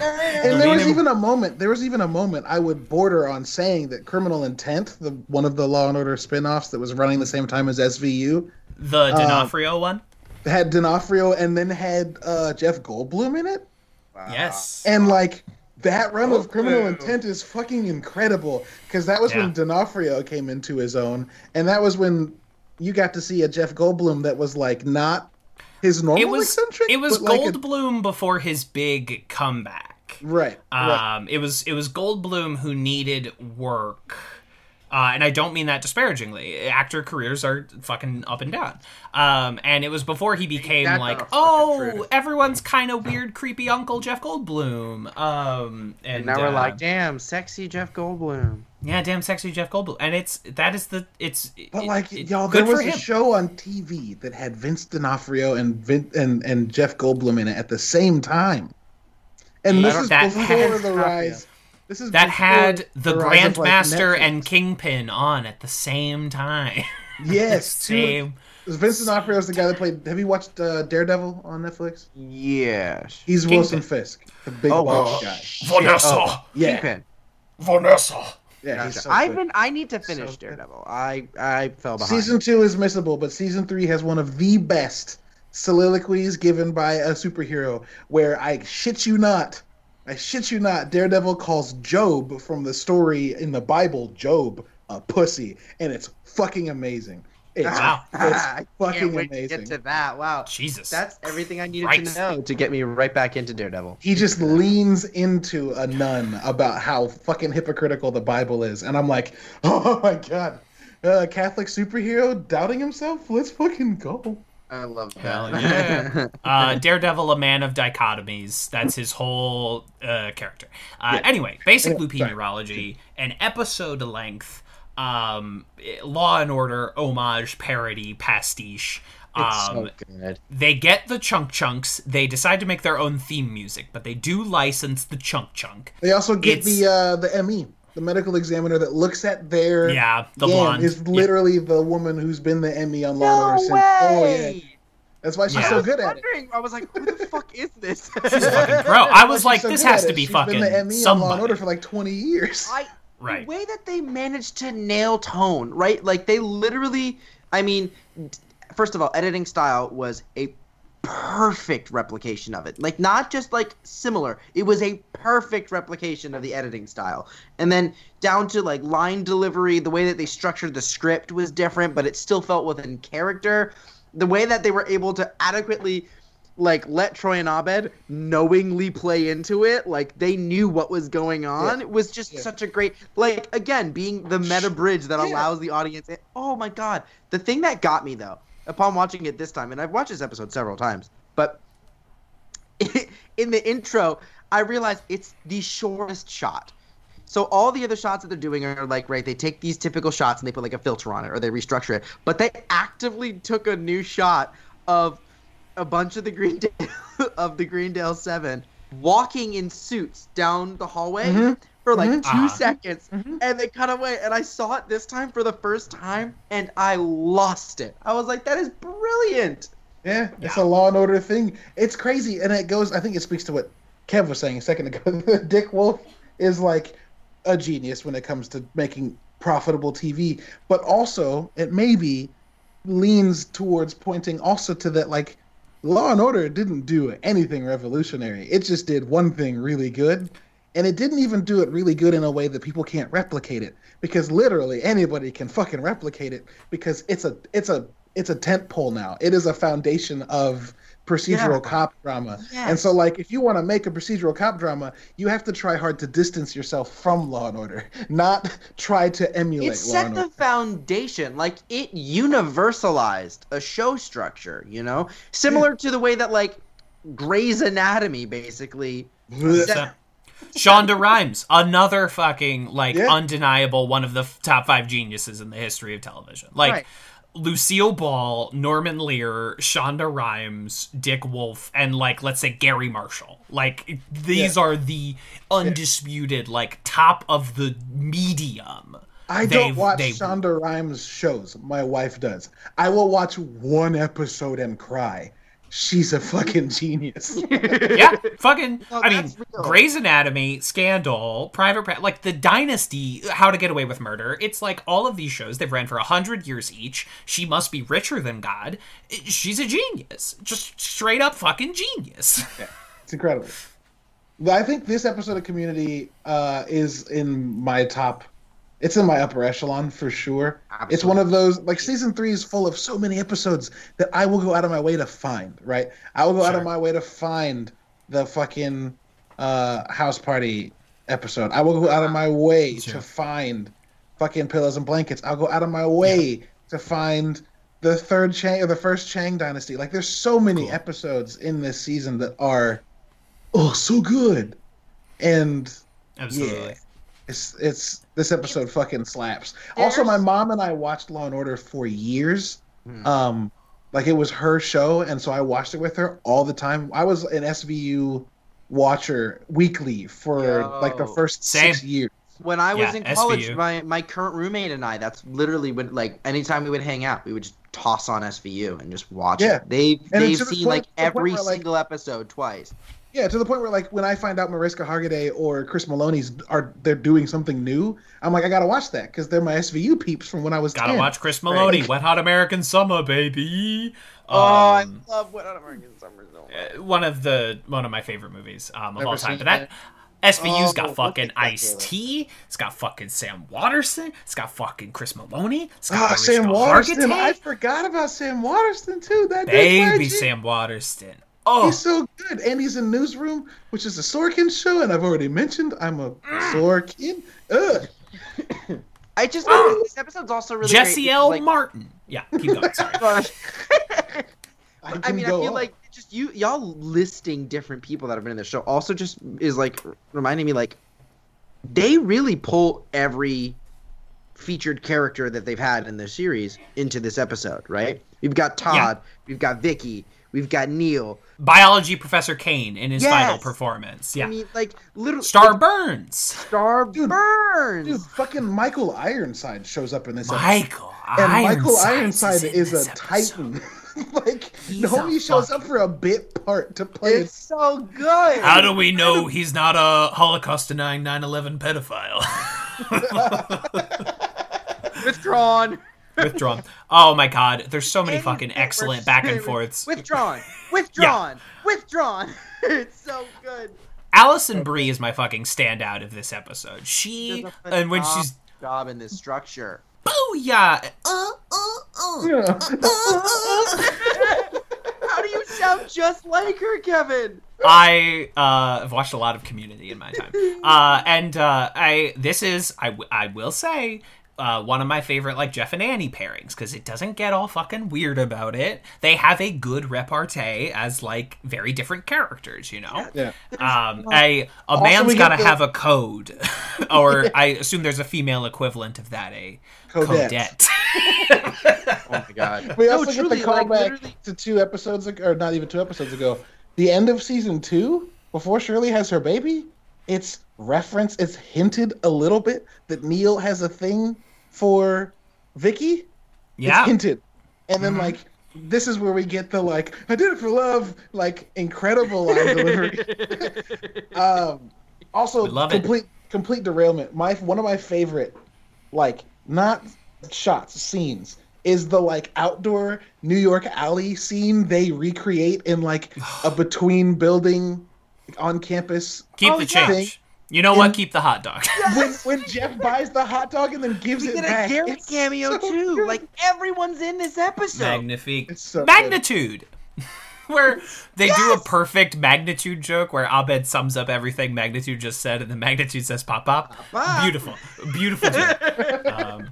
And there was Leaning- even a moment. There was even a moment I would border on saying that Criminal Intent, the one of the Law and Order spin-offs that was running the same time as SVU, The D'Onofrio one. had D'Onofrio and then had uh, Jeff Goldblum in it. Wow. Yes. And like that run of Criminal Goldblum. Intent is fucking incredible because that was Yeah. when D'Onofrio came into his own, and that was when you got to see a Jeff Goldblum that was like not his normal it was eccentric. it was like, a- Goldblum before his big comeback. right, right. Um, it was it was Goldblum who needed work, uh, and I don't mean that disparagingly. Actor careers are fucking up and down. Um, and it was before he became That's like, oh, everyone's kind of weird, creepy Uncle Jeff Goldblum. Um, and And now we're uh, like, damn, sexy Jeff Goldblum. yeah, damn sexy Jeff Goldblum, and it's that is the it's But it- like it- y'all, there was a show on TV that had Vince D'Onofrio and Vin, and and Jeff Goldblum in it at the same time, and this is before the rise. This is that had the rise of, like, Grandmaster and Kingpin on at the same time. <laughs> yes, two- same. Vince D'Onofrio is the guy that played. Have you watched uh, Daredevil on Netflix? Yeah, He's Kingpin. Wilson Fisk, the big Oh, watch oh. guy. Vanessa, Oh, Yeah, Kingpin. Vanessa. yeah. So I've good. been. I need to finish So good. Daredevil. I I fell behind. Season two is missable, but season three has one of the best soliloquies given by a superhero. Where I shit you not, I shit you not, Daredevil calls Job from the story in the Bible, Job, a pussy, and it's fucking amazing. It's, Wow. it's I <laughs> fucking can't wait amazing. to get to that. Wow. Jesus. That's everything I needed Christ. to know to get me right back into Daredevil. he just leans into a nun about how fucking hypocritical the Bible is, and I'm like, <laughs> oh my god, uh, Catholic superhero doubting himself? Let's fucking go. I love that. Hell <laughs> yeah. uh, Daredevil, a man of dichotomies. That's his whole uh, character. Uh, Anyway, basic Anyway, sorry. neurology, an episode length, um, Law and Order homage, parody, pastiche. It's Um, so good. they get the chunk chunks. They decide to make their own theme music, but they do license the chunk chunk. They also get It's- the uh, the ME, the medical examiner that looks at their Yeah, the yam blonde. is Yeah. literally the woman who's been the ME on Law and Order since. Oh yeah, that's why she's Yeah. so good at it. I was like, who the fuck is this? She's fucking bro. <laughs> I was like, so this has to be She's fucking been the ME on Law and. Order for like twenty years. I Right. the way that they managed to nail tone, right? Like they literally, I mean, first of all, editing style was a perfect replication of it. Like not just like similar, it was a perfect replication of the editing style. And then down to like line delivery, the way that they structured the script was different, but it still felt within character. The way that they were able to adequately like let Troy and Abed knowingly play into it, like they knew what was going on. Yeah. Was just Yeah. such a great like again being the meta bridge that Yeah. allows the audience. Eh, oh my god, the thing that got me though, upon watching it this time, and I've watched this episode several times, but <laughs> in the intro, I realized it's the shortest shot. So all the other shots that they're doing are like right. They take these typical shots and they put like a filter on it or they restructure it. But they actively took a new shot of a bunch of the Greendale <laughs> of the Greendale Seven walking in suits down the hallway Mhm. For like Mhm. 2 Uh-huh. seconds, Mhm. and they cut away. And I saw it this time for the first time, and I lost it. I was like, "That is brilliant." Yeah, it's a Law and Order thing. It's crazy, and it goes. I think it speaks to what Kev was saying a second ago. <laughs> Dick Wolf is like a genius when it comes to making profitable TV, but also it maybe leans towards pointing also to that like Law and Order didn't do anything revolutionary. It just did one thing really good. And it didn't even do it really good in a way that people can't replicate it because literally anybody can fucking replicate it because it's a it's a it's a tent pole now. It is a foundation of procedural Yeah. cop drama. Yes. And so like if you want to make a procedural cop drama, you have to try hard to distance yourself from Law and Order, <laughs> not try to emulate it Law set and the Order. foundation like it universalized a show structure you know similar to the way that like Grey's Anatomy basically So- Shonda Rhimes, another fucking like Yeah. undeniable one of the f- top five geniuses in the history of television. Like Right. Lucille Ball, Norman Lear, Shonda Rhimes, Dick Wolf, and like let's say Garry Marshall. Like these Yeah. are the undisputed like top of the medium I don't watch they- Shonda Rhimes shows. My wife does. I will watch one episode and cry. She's a fucking genius. <laughs> <laughs> yeah, fucking. No, I mean, that's real. Grey's Anatomy, Scandal, Private Pra- like the Dynasty, How to Get Away with Murder. It's like all of these shows. They've ran for a hundred years each. She must be richer than God. She's a genius, just straight up fucking genius. Yeah, It's incredible. I think this episode of Community uh, is in my top. It's in my upper echelon for sure. It's one of those like season three is full of so many episodes that I will go out of my way to find. Right, I will go out of my way to find the fucking uh, house party episode. I will go out of my way Sure. to find fucking pillows and blankets. I'll go out of my way to find the third Chang or the first Chang dynasty. Like there's so many Cool. episodes in this season that are oh so good. And Absolutely. yeah. It's it's this episode fucking slaps. Also, my mom and I watched Law and Order for years. Hmm. Um, like it was her show, and so I watched it with her all the time. I was an SVU watcher weekly for Yo. like the first Same. six years. When I was Yeah, in college, SVU. my my current roommate and I, that's literally when like anytime we would hang out, we would just toss on SVU and just watch Yeah. it. They And they've to the seen point- like to the point every where, like- single episode twice. Yeah, to the point where like when I find out Mariska Hargitay or Chris Meloni's are they're doing something new, I'm like I gotta watch that because they're my SVU peeps from when I was Gotta 10. watch Chris Meloni, Wet Hot American Summer, baby. oh, I Um, love Wet Hot American Summer so much. uh, one of the one of my favorite movies um, of Never all time. seen But that it. SVU's Oh, got fucking at that, Ice T. It's got fucking Sam Waterston. It's got fucking Chris Meloni. It's got Mariska Sam Waterston. Hargitay. I forgot about Sam Waterston too. That dude's Baby Sam Waterston. Oh, He's so good. And he's in Newsroom, which is a Sorkin show, and I've already mentioned I'm a Sorkin. Ugh. <coughs> I just this episode's also really Jesse great L. like, Martin. Yeah, keep going. <laughs> Sorry. I, I mean, I feel on. like just you y'all listing different people that have been in the show also just is like reminding me like they really pull every featured character that they've had in the series into this episode, right? We've got Todd, yeah. we've got Vicky, we've got Neil. Biology Professor Kane in his Yes! final performance. Yeah. I mean, like literally Star like, Burns. Star Dude, Burns. Dude, fucking Michael Ironside shows up in this episode. Michael and Michael Ironside in is a episode. titan. <laughs> like, He's the homie shows fuck- up for a bit part to play it's so good. How do we know he's not a Holocaust denying 9 11 pedophile? <laughs> Withdrawn. Withdrawn. Oh my god, there's so many Any fucking bit where excellent back and forths. Withdrawn. <laughs> Withdrawn. Withdrawn. <laughs> it's so good. Alison Brie is my fucking standout of this episode. She and when she's job in this structure. booyah, uh, uh, uh, Yeah. <laughs> How do you sound just like her, Kevin? I uh, have watched a lot of Community in my time, uh, and uh, I this is I, w- I will say uh, one of my favorite like Jeff and Annie pairings because it doesn't get all fucking weird about it. They have a good repartee as like very different characters, you know. yeah. Um, a a Also, man's we got to have a code, <laughs> or <laughs> I assume there's a female equivalent of that, a Codette. codette. <laughs> Oh my god. We No, also truly, get the like, callback literally- to two episodes ago, or not even two episodes ago. The end of season two, before Shirley has her baby, it's reference, it's hinted a little bit that Neil has a thing for Vicky. yeah, It's hinted. And then Mhm. like this is where we get the like I did it for love, like incredible line delivery. <laughs> um also We love it. complete complete derailment. My one of my favorite like not shots, scenes is the like outdoor New York alley scene they recreate in like a <sighs> between building on campus. keep Oh, the yeah. change. You know In- what? Keep the hot dog. <laughs> When when Jeff buys the hot dog and then gives We it get a back. Garrett it's cameo so too. good. Like everyone's in this episode. Magnifique. So magnitude. <laughs> Where they do a perfect magnitude joke where Abed sums up everything magnitude just said and the magnitude says pop pop. Pop. Beautiful. Beautiful joke. <laughs> Um,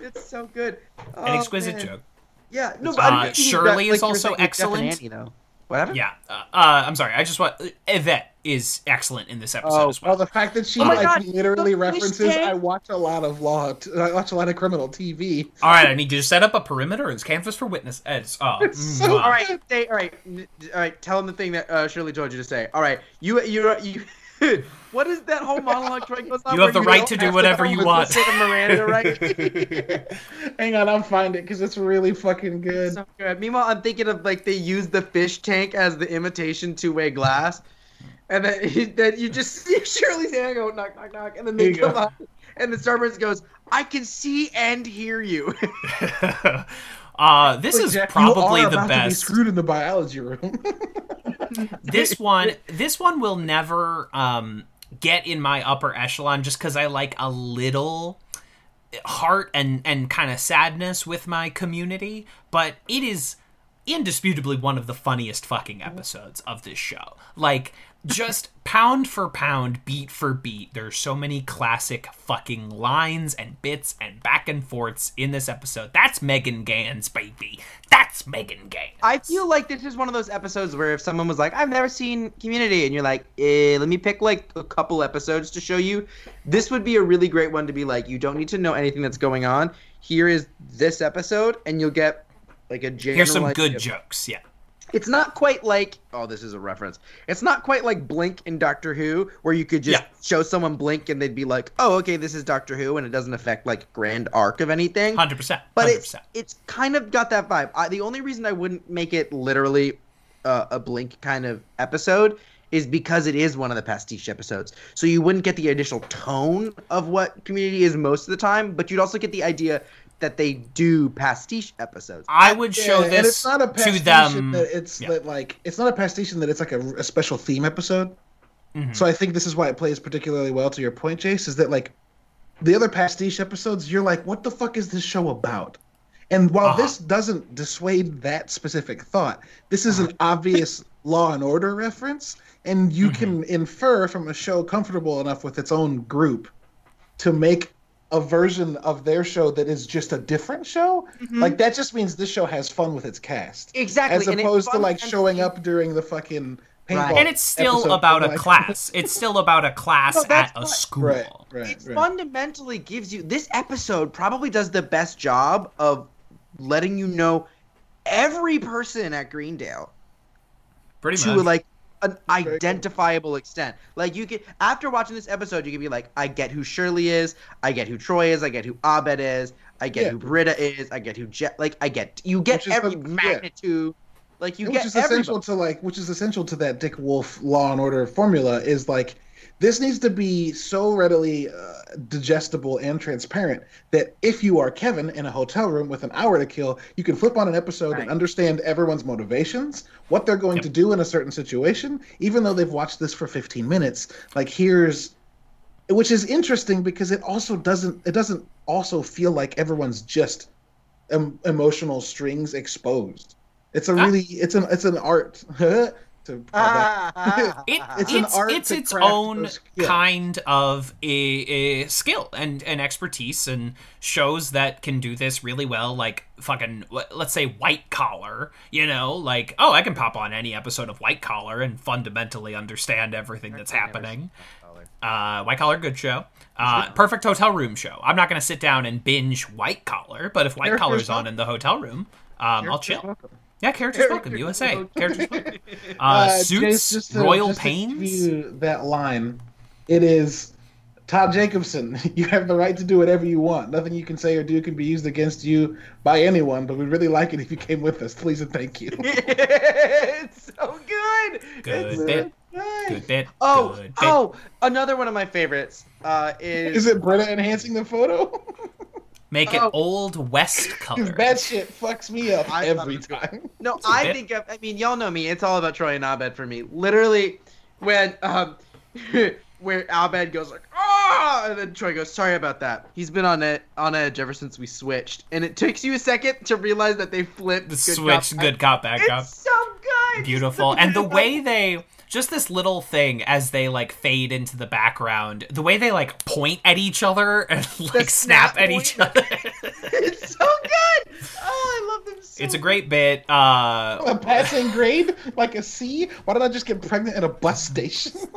It's so good. an Oh, exquisite man. joke. Yeah. No, Uh, but I'm Shirley that, is like, you were also saying with Jeff and excellent. Annie, though. Whatever. Yeah. Uh, uh, I'm sorry. I just want Yvette is excellent in this episode Oh, as well. Well, the fact that she Oh like God, literally the references. I watch a lot of law. T- I watch a lot of criminal TV. All right, I need you to set up a perimeter as canvas for witness. As, oh, It's so. All right, say, all right, n- all right. Tell him the thing that uh, Shirley told you to say. All right, you you you <laughs> what is that whole monologue Troy goes on? You have where the right to do have whatever you want. listen to Miranda, right? <laughs> Hang on, I'll find it because it's really fucking good. so good. Meanwhile, I'm thinking of like they use the fish tank as the imitation two-way glass, and then he, <laughs> then you just see Shirley's hand go knock knock knock, and then they come go. out, and the Starburns goes, "I can see and hear you." Uh, this is Jack, probably you are the about To be best. screwed in the biology room. <laughs> this one this one will never um get in my upper echelon just because i like a little heart and and kind of sadness with my community but it is indisputably one of the funniest fucking episodes of this show like just pound for pound beat for beat there's so many classic fucking lines and bits and back and forths in this episode that's megan ganz baby that's megan ganz I feel like this is one of those episodes where if someone was like, "I've never seen Community," and you're like, eh, "Let me pick like a couple episodes to show you," this would be a really great one to be like, "You don't need to know anything that's going on. Here is this episode, and you'll get like a general." here's some idea good jokes yeah It's not quite like oh, this is a reference. It's not quite like Blink in Doctor Who, where you could just Yeah. show someone Blink and they'd be like, "Oh, okay, this is Doctor Who," and it doesn't affect like grand arc of anything. Hundred percent. But it's it's kind of got that vibe. I, the only reason I wouldn't make it literally uh, a Blink kind of episode is because it is one of the pastiche episodes. So you wouldn't get the initial tone of what Community is most of the time, but you'd also get the idea that they do pastiche episodes. I would show Yeah, this it's not a to pastiche in them. That it's Yeah. that like it's not a pastiche that it's like a, a special theme episode. Mhm. So I think this is why it plays particularly well to your point, Jace, is that like the other pastiche episodes, you're like, what the fuck is this show about? And while Uh-huh. this doesn't dissuade that specific thought, this is an obvious Law and Order reference, and you Mm-hmm. can infer from a show comfortable enough with its own group to make a version of their show that is just a different show. Mm-hmm. Like that just means this show has fun with its cast, Exactly. as and opposed to like showing up during the fucking paintball. Right. and it's still about a class. <laughs> It's still about a class No, that's at a what- school. Right, right, it right. fundamentally gives you this episode probably does the best job of letting you know every person at Greendale Pretty to much. like an identifiable extent. Like you can after watching this episode, you can be like, I get who Shirley is, I get who Troy is, I get who Abed is, I get Yeah. who Britta is, I get who Jet. Like I get you get Which every the- yeah. magnitude. Like you which get is everybody. essential to like which is essential to that Dick Wolf Law and Order formula is like this needs to be so readily uh, digestible and transparent that if you are Kevin in a hotel room with an hour to kill, you can flip on an episode Right. and understand everyone's motivations, what they're going Yep. to do in a certain situation, even though they've watched this for 15 minutes. Like here's which is interesting because it also doesn't it doesn't also feel like everyone's just em- emotional strings exposed. It's a Ah. really it's an it's an art <laughs> to call that. It, It's it's an it's, art it's to its own kind of a, a skill and, and expertise and shows that can do this really well like fucking let's say white collar you know like oh i can pop on any episode of white collar and fundamentally understand everything that's happening uh, White Collar, good show. Uh, perfect hotel room show. I'm not going to sit down and binge White Collar, but if White Collar's on in the hotel room, um, I'll chill. Welcome. Yeah, characters <laughs> welcome. USA. Characters <laughs> welcome. Uh, Uh, suits, Jace, just to- Royal just to Pains. you that line. It is Todd Jacobson. <laughs> You have the right to do whatever you want. Nothing you can say or do can be used against you by anyone. But we'd really like it if you came with us. Please and thank you. it's so good. Good It's bit. Nice. Good bit. Oh, good bit. oh, another one of my favorites uh, is, Is it Britta enhancing the photo? Make it oh. old West <laughs> Because color. that shit fucks me up I every it was good. time. No, a I bit. think of, I mean y'all know me. It's all about Troy and Abed for me. Literally, when um, <laughs> where Abed goes like ah, and then Troy goes sorry about that. He's been on it on edge ever since we switched, and it takes you a second to realize that they flipped the good switch, cop- good cop, bad It's cop. so good. Beautiful. And the way they just this little thing as they like fade into the background, the way they like point at each other <laughs> and like snap, snap at each other. <laughs> it's so good. Oh, I love them so. it's a great bit. Uh A passing grade like a C. Why did I just get pregnant at a bus station? <laughs>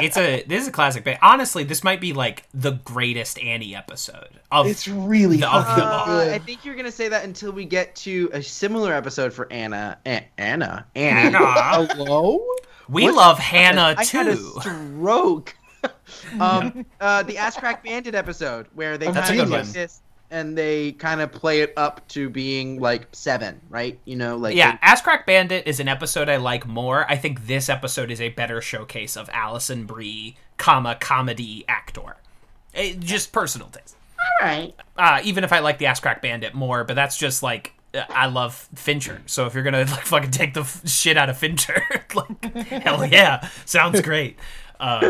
it's a this is a classic bit. Honestly, this might be like the greatest Annie episode of it's really The- fucking Uh, good. I think you're gonna say that until we get to a similar episode for Anna. A- Anna. Anna. <laughs> Anna. Hello? We What- love Hannah I had a too. stroke. <laughs> um, uh, the Ass Crack Bandit episode where they that's kind of good take one. this and they kind of play it up to being like seven, right? You know, like Yeah, Ass Crack Bandit is an episode I like more. I think this episode is a better showcase of Alison Brie, comma comedy actor. Eh, just personal taste. all right. Uh, even if I like the Ass Crack Bandit more, but that's just like uh, I love Fincher. So if you're gonna <laughs> like fucking take the f- shit out of Fincher, <laughs> like hell yeah, sounds great. Um,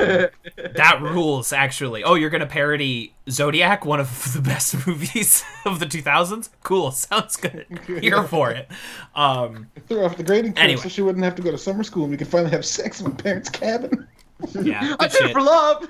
that rules, actually. Oh, you're gonna parody Zodiac, one of the best <laughs> movies of the 2000s? Cool, sounds good. Here for it. Um, Threw off the grading curve Anyway. so she wouldn't have to go to summer school and we could finally have sex in my parents' cabin. yeah, I did it for love.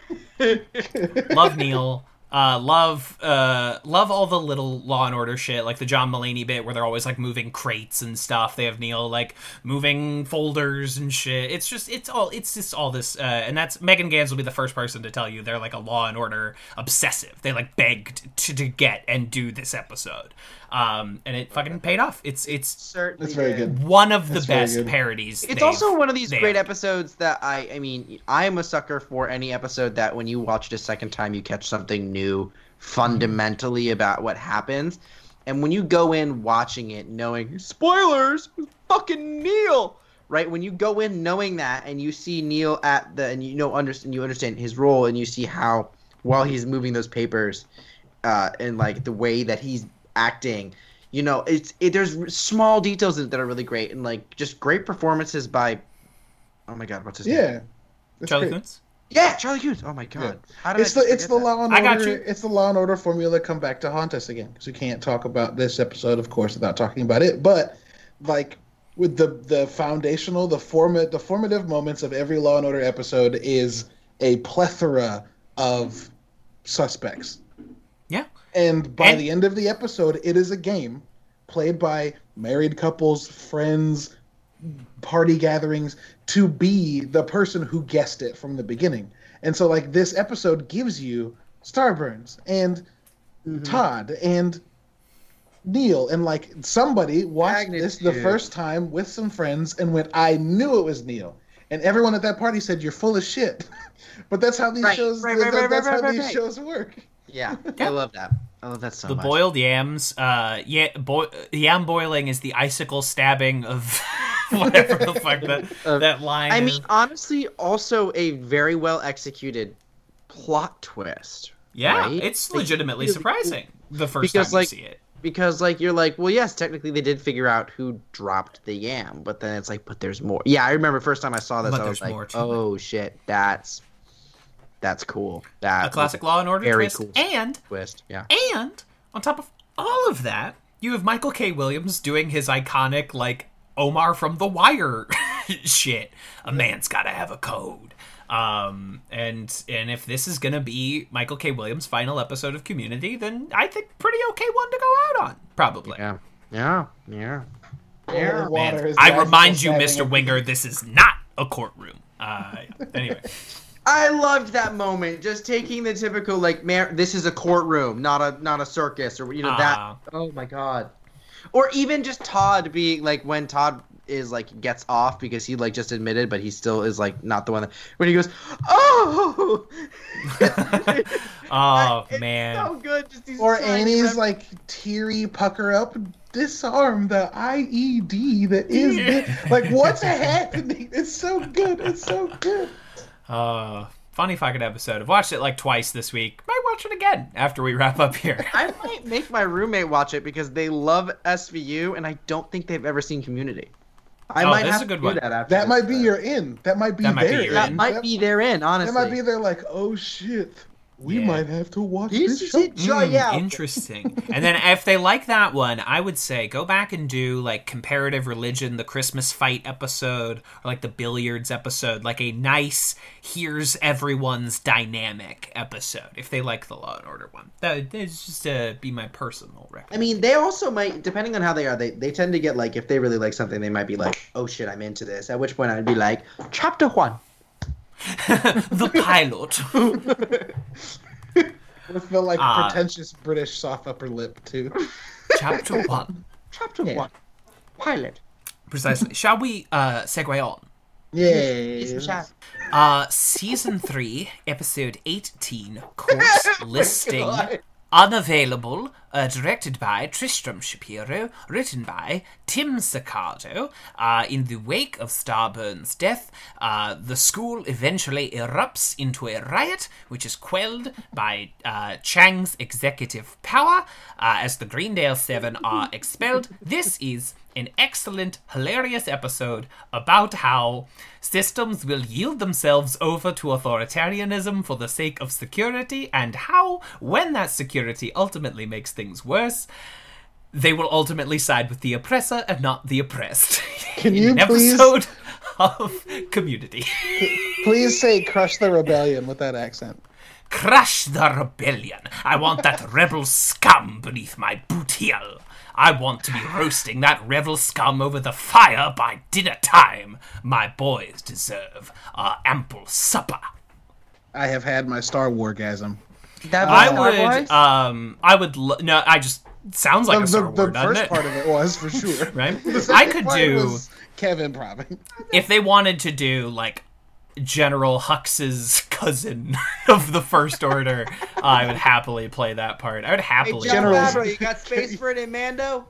love Neil. Uh, love, uh, love all the little Law and Order shit, like the John Mulaney bit where they're always like moving crates and stuff. They have Neil like moving folders and shit. It's just, it's all, it's just all this, uh, and that's Megan Ganz will be the first person to tell you they're like a Law and Order obsessive. They like begged to, to get and do this episode, um, and it fucking paid off. It's, it's Certainly, That's very good. one of the That's very best parodies. It's also one of these great have. episodes that I I mean, I am a sucker for any episode that when you watch it a second time you catch something new fundamentally about what happens. And when you go in watching it knowing spoilers, fucking Neil, right? When you go in knowing that and you see Neil at the and you know understand you understand his role and you see how while he's moving those papers uh and like the way that he's acting you know it's it, there's small details that are really great and like just great performances by oh my god what's his name Yeah. Charley great. Koontz. yeah charley Koontz. oh my god how did It's I the it's the that? law and I got order you. it's the law and order formula come back to haunt us again because we can't talk about this episode, of course, without talking about it. But like with the the foundational, the format, the formative moments of every Law and Order episode is a plethora of suspects. Yeah. And by And- the end of the episode, it is a game played by married couples, friends, party gatherings to be the person who guessed it from the beginning. And so, like, this episode gives you Starburns and mm-hmm. Todd and Neil and like somebody watched this the first time with some friends and went, I knew it was Neil. And everyone at that party said, You're full of shit. <laughs> but that's how these Right, shows right, right, that- right, that's right, how right, these right. shows work. Yeah Yeah. <laughs> i love that i love that so the much boiled yams uh yeah bo- yam boiling is the icicle stabbing of <laughs> whatever the fuck that <laughs> Of- that line i is. mean honestly also a very well executed plot twist yeah right? it's Like, legitimately because- surprising the first because, time like, you see it because like you're like well yes technically they did figure out who dropped the yam but then it's like but there's more yeah i remember first time i saw this But i was like more to oh shit that's that's cool. That a classic law and order very twist cool. and twist yeah. and on top of all of that you have michael k. Williams doing his iconic like omar from the wire <laughs> shit. A man's gotta have a code. Um and and if this is gonna be michael k. Williams final episode of community then i think pretty okay one to go out on probably. Yeah. Yeah. Yeah. Boiled Man, water I remind you, Mr. Winger, this is not a courtroom. Uh, anyway, <laughs> I loved that moment. Just taking the typical like, man, this is a courtroom, not a not a circus, or you know Ah. that. Oh my god. Or even just Todd being like when Todd is like gets off because he like just admitted, but he still is like not the one that when he goes, oh. <laughs> oh It's man, so good. Just these Or tiny Annie's rep- like teary pucker up, disarm the IED that is <laughs> the-" like what's happening? It's so good. It's so good. Uh, funny fucking episode. I've watched it like twice this week. Might watch it again after we wrap up here. <laughs> I might make my roommate watch it because they love SVU, and I don't think they've ever seen Community. I Oh, might this is have a good to do one. that after. That this, might be but- your in. That might be That might be their your That might be their in. Honestly, That might be their like, oh shit, we Yeah. might have to watch This this is show. it. Mm. Interesting. and then if they like that one, I would say go back and do like comparative religion, the Christmas fight episode, or like the billiards episode, like a nice here's everyone's dynamic episode. If they like the Law and Order one, that is just uh, be my personal recommendation. I mean, they also might, depending on how they are, they, they tend to get like, if they really like something, they might be like, oh shit, I'm into this. At which point I'd be like, chapter one. <laughs> the pilot. With the like Ah. pretentious British soft upper lip too. Chapter <laughs> one. Chapter Yeah. one. Pilot. Precisely. Shall we uh, segue on? Yeah. Uh, season three, episode eighteen, course <laughs> listing. God. Unavailable, uh, directed by Tristram Shapiro, written by Tim Saccardo. Uh, in the wake of Starburn's death, uh, the school eventually erupts into a riot, which is quelled by uh, Chang's executive power uh, as the Greendale Seven are expelled. This is an excellent, hilarious episode about how systems will yield themselves over to authoritarianism for the sake of security, and how, when that security ultimately makes things worse, they will ultimately side with the oppressor and not the oppressed. <laughs> Can you please- episode of Community. Please say "Crush the Rebellion" with that accent. Crush the rebellion. I want that rebel scum beneath my boot heel. I want to be roasting that rebel scum over the fire by dinner time. My boys deserve a ample supper. I have had my Star Wargasm. That I was Star would, Wars? um, I would, lo- no, I just sounds like The, a Star the, the Wars, doesn't first it? part of it was for sure. <laughs> right? <laughs> I could do Kevin Probin. <laughs> if they wanted to do like General Hux's cousin of the First Order. I would happily play that part. I would Hey, happily. General- General Favreau, you got space for it in Mando?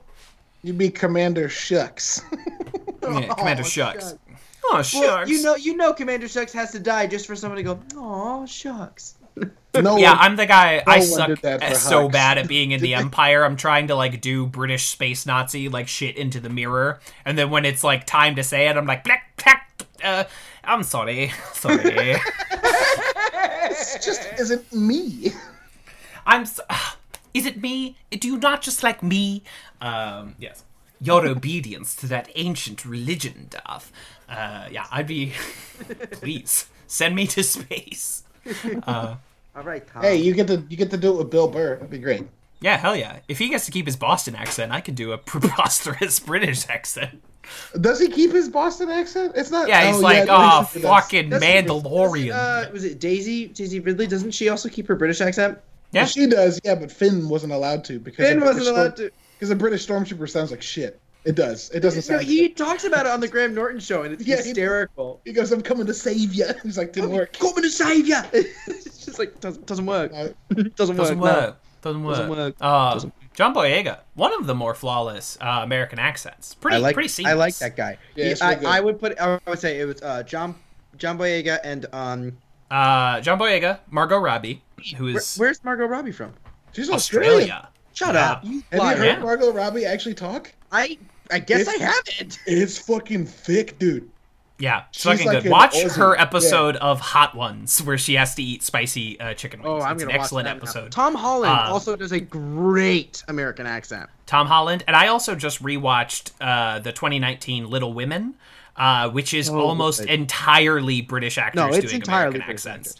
You'd be Commander Shucks. Yeah, Commander Oh, Shucks. shucks. Oh Well, shucks. you know, you know, Commander Shucks has to die just for someone to go. Oh, shucks. No Yeah, one- I'm the guy. I suck so Hux. bad at being in the <laughs> Empire. I'm trying to like do British space Nazi like shit into the mirror, and then when it's like time to say it, I'm like, black, black. Uh, I'm sorry, <laughs> sorry. It just isn't me. I'm. So- <sighs> Is it me? Do you not just like me? Um, yes. Your obedience to that ancient religion, Darth. Uh, yeah, I'd be. <laughs> Please send me to space. All right, Tom. Hey, you get to you get to do it with Bill Burr. That'd be great. Yeah, hell yeah. If he gets to keep his Boston accent, I could do a <laughs> preposterous British accent. Does he keep his Boston accent? It's not. Yeah, he's oh, like, yeah, oh, he does. fucking Doesn't- Mandalorian. doesn't, Uh, was it Daisy? Daisy Ridley? Doesn't she also keep her British accent? yeah, She does, yeah, but Finn wasn't allowed to because Finn wasn't allowed to. because a British stormtrooper sounds like shit. It does. It doesn't <laughs> No, sound. he good. talks about it on the Graham Norton show, and it's Yeah, hysterical. He goes, "I'm coming to save you." <laughs> He's like, "Didn't work." Coming to save ya! <laughs> it's just like doesn't doesn't work. No. doesn't, doesn't work. no. work. Doesn't work. Doesn't work. Uh, Doesn't- John Boyega, one of the more flawless uh, American accents. Pretty, I like pretty seamless. I like that guy. Yeah, He- it's really I, good. I would put I would say it was uh, John John Boyega and um Uh, John Boyega, Margot Robbie, who where, is where's Margot Robbie from? She's Australian. Australia. Shut Yeah. up! You Have liar. you heard Yeah. Margot Robbie actually talk? I I guess It's- I haven't. It's fucking thick, dude. Yeah, it's She's fucking like good. Watch Aussie. her episode of Hot Ones where she has to eat spicy uh, chicken wings. Oh, I'm it's gonna an watch excellent that now. episode. Tom Holland Uh, also does a great American accent. Tom Holland, and I also just rewatched uh, the 2019 Little Women, uh, which is Oh, almost entirely British actors No, it's doing entirely American British accents.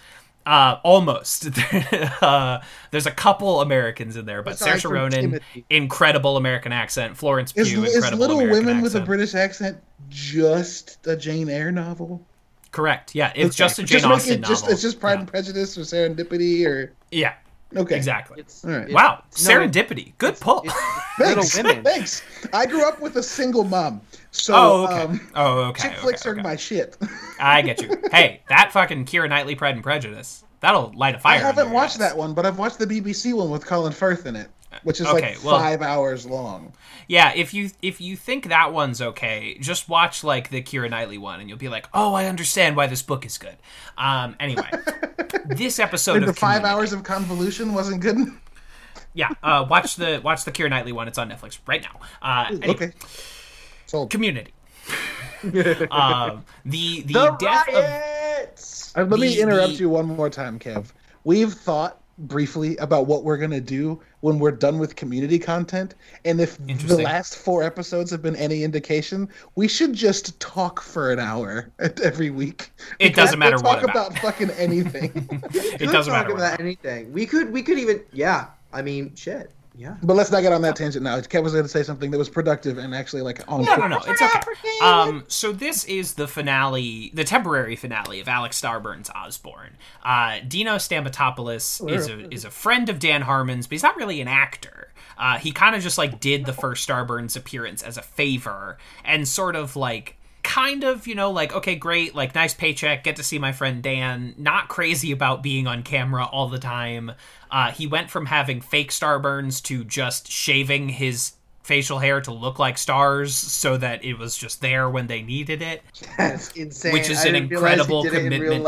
Uh, almost. <laughs> uh, there's a couple Americans in there, but Aside Saoirse Ronan, Timothy. incredible American accent. Florence Pugh, Is, is incredible Little American Women with a. British accent just a Jane Eyre novel? Correct. Yeah, it's just a Jane Just Austen it just, novel. It's just Pride and Prejudice or Serendipity or yeah, okay. exactly. It's, All right. it's- wow, no, serendipity. Good pull. it's <laughs> Little Thanks. Women. Thanks. I grew up with a single mom, so oh, okay. um, oh, okay. chick okay, flicks are okay. my shit. <laughs> I get you. Hey, that fucking Keira Knightley Pride and Prejudice. That'll light a fire. I haven't watched ass. that one, but I've watched the BBC one with Colin Firth in it, which is Okay, like well- five hours long. Yeah, if you if you think that one's okay, just watch like the Keira Knightley one, and you'll be like, "Oh, I understand why this book is good." Um. Anyway, <laughs> this episode of the five hours of convolution wasn't good. Yeah. Uh. Watch the watch the Keira Knightley one. It's on Netflix right now. Uh. Anyway, Okay. Sold. Community. <laughs> um. The the, The death of riots. Uh, let me interrupt the- you one more time, Kev. We've thought briefly about what we're gonna do when we're done with community content, and if the last four episodes have been any indication, we should just talk for an hour <laughs> every week. It Because doesn't matter we'll what talk about. fucking anything. <laughs> it doesn't talk matter. about What anything. We could we could even yeah. I mean shit. Yeah. but let's not get on that tangent now. Kev was going to say something that was productive and actually like on. No, no, no. It's okay. Um, so this is the finale, the temporary finale of Alex Starburns Osborne. Uh, Dino Stamatopoulos is a is a friend of Dan Harmon's, but he's not really an actor. Uh, he kind of just like did the first Starburns appearance as a favor and sort of like kind of, you know, like, okay, great, like, nice paycheck, get to see my friend Dan, not crazy about being on camera all the time. Uh, he went from having fake starburns to just shaving his facial hair to look like stars so that it was just there when they needed it. <laughs> That's insane. Which is an didn't realize he incredible did it in real commitment.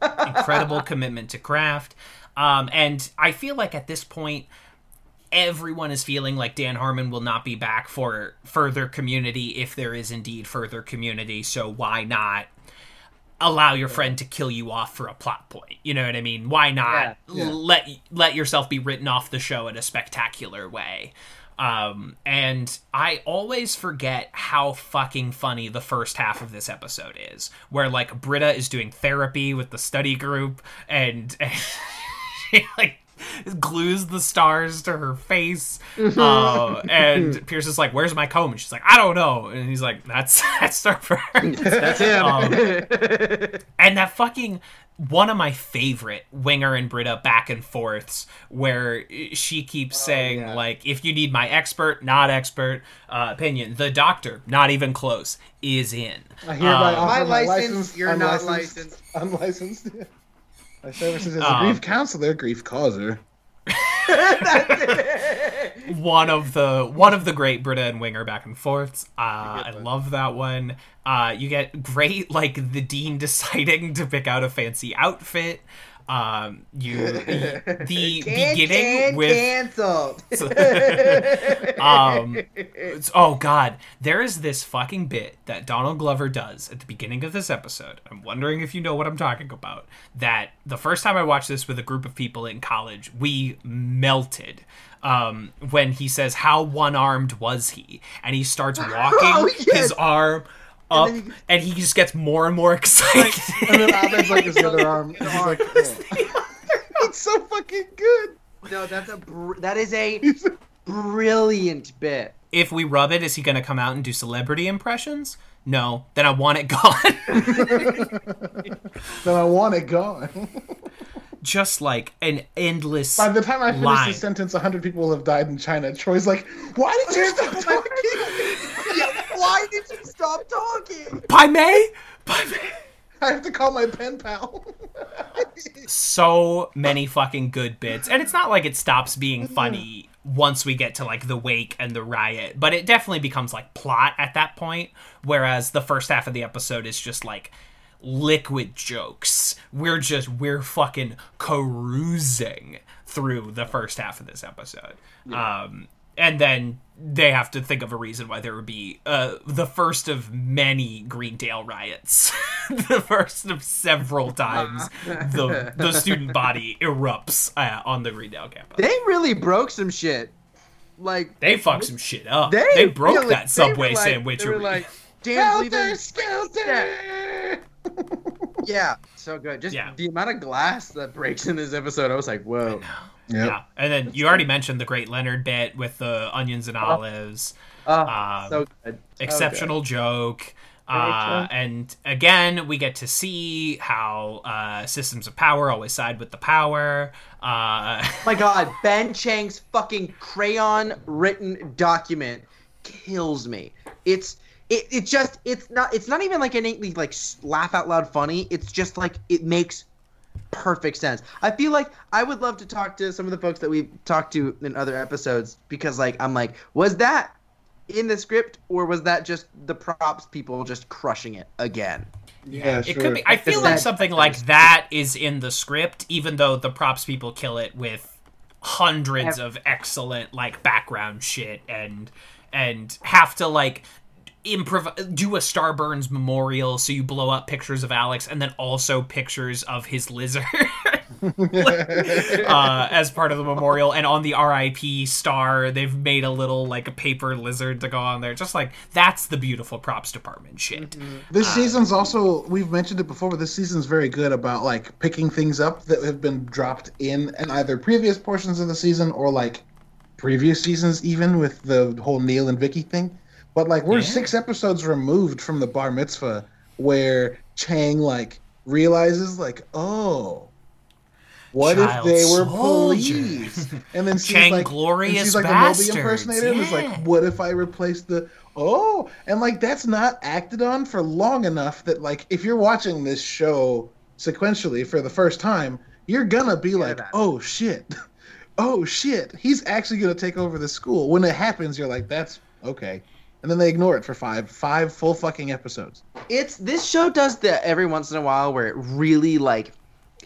life. <laughs> Incredible commitment to craft. Um, and I feel like at this point, everyone is feeling like Dan Harmon will not be back for further community if there is indeed further community. So why not allow your friend to kill you off for a plot point? You know what I mean? Why not Yeah. Yeah. let let yourself be written off the show in a spectacular way? Um, and I always forget how fucking funny the first half of this episode is, where like Britta is doing therapy with the study group, and, and <laughs> she like <laughs> glues the stars to her face. Uh, and <laughs> Pierce is like, "Where's my comb?" And she's like, "I don't know." And he's like, "That's <laughs> that's Starfire." That's him. Um, and that fucking one of my favorite Winger and Britta back and forths where she keeps saying yeah. like if you need my expert not expert uh, opinion the doctor not even close is in I hereby Uh, offer My my license, license, you're not unlicensed- Unlicensed. My services as a Um, grief counselor, grief causer. <laughs> one of the one of the great Britta and Winger back and forths. Uh, I love that one. Uh, you get great like the dean <laughs> deciding to pick out a fancy outfit. Um, you the <laughs> Can, beginning can, with canceled. <laughs> um it's- oh god there is this fucking bit that donald glover does at the beginning of this episode i'm wondering if you know what i'm talking about that the first time i watched this with a group of people in college we melted um when he says how one-armed was he and he starts <laughs> walking Oh, yes. his arm up then and he just gets more and more <laughs> excited And then Abed's like his other <laughs> arm. He's like, oh. it's so fucking good. no, that's a br- that is a <laughs> brilliant bit. if we rub it is he going to come out and do celebrity impressions no then i want it gone Then I want it gone. just like an endless By the time I finish line. this sentence, hundred people will have died in China. Troy's like, "Why did you stop talking?" Yeah, <laughs> why did you stop talking? By Mei? By Mei? <laughs> I have to call my pen pal. So many fucking good bits. And it's not like it stops being funny once we get to like the wake and the riot, but it definitely becomes like plot at that point. Whereas the first half of the episode is just like liquid jokes. We're just, we're fucking carousing through the first half of this episode. Um, and then they have to think of a reason why there would be uh, the first of many Greendale riots, <laughs> the first of several <laughs> times the the student body erupts uh, on the Greendale campus. They really broke some shit. Like They fucked some shit up. they, They, broke really- that Subway like, sandwich. They were like, damn, Skelter, skelter. Yeah, so good. Just Yeah. the amount of glass that breaks in this episode, I was like, whoa. Yep. yeah, and then you already mentioned the Great Leonard bit with the onions and olives. Oh, Um, so good. So exceptional joke. Uh, and again, we get to see how uh, systems of power always side with the power. Uh. <laughs> My God, Ben Chang's fucking crayon written document kills me. It's it, it just it's not it's not even like innately like laugh out loud funny. It's just like it makes perfect sense. I feel like I would love to talk to some of the folks that we've talked to in other episodes because like I'm like, was that in the script or was that just the props people just crushing it again? Yeah, it sure. could be. I feel like something like that is in the script, even though the props people kill it with hundreds of excellent like background shit and and have to like improv do a Starburns memorial so you blow up pictures of Alex and then also pictures of his lizard. <laughs> Uh, as part of the memorial and on the RIP star they've made a little like a paper lizard to go on there. Just like that's the beautiful props department shit. This season's also we've mentioned it before, but this season's very good about like picking things up that have been dropped in in either previous portions of the season or like previous seasons, even with the whole Neil and Vicky thing. But like we're Yeah. six episodes removed from the bar mitzvah where Chang like realizes like, oh, What if they were soldier. police? And then she's Chang like, glorious she's like a bastards, Moby impersonator. And it's like, what if I replace the oh? And like that's not acted on for long enough that like if you're watching this show sequentially for the first time, you're gonna be like, about it. oh shit, <laughs> oh shit, he's actually gonna take over the school. When it happens, you're like, that's okay. And then they ignore it for five five full fucking episodes. It's this show does that every once in a while where it really like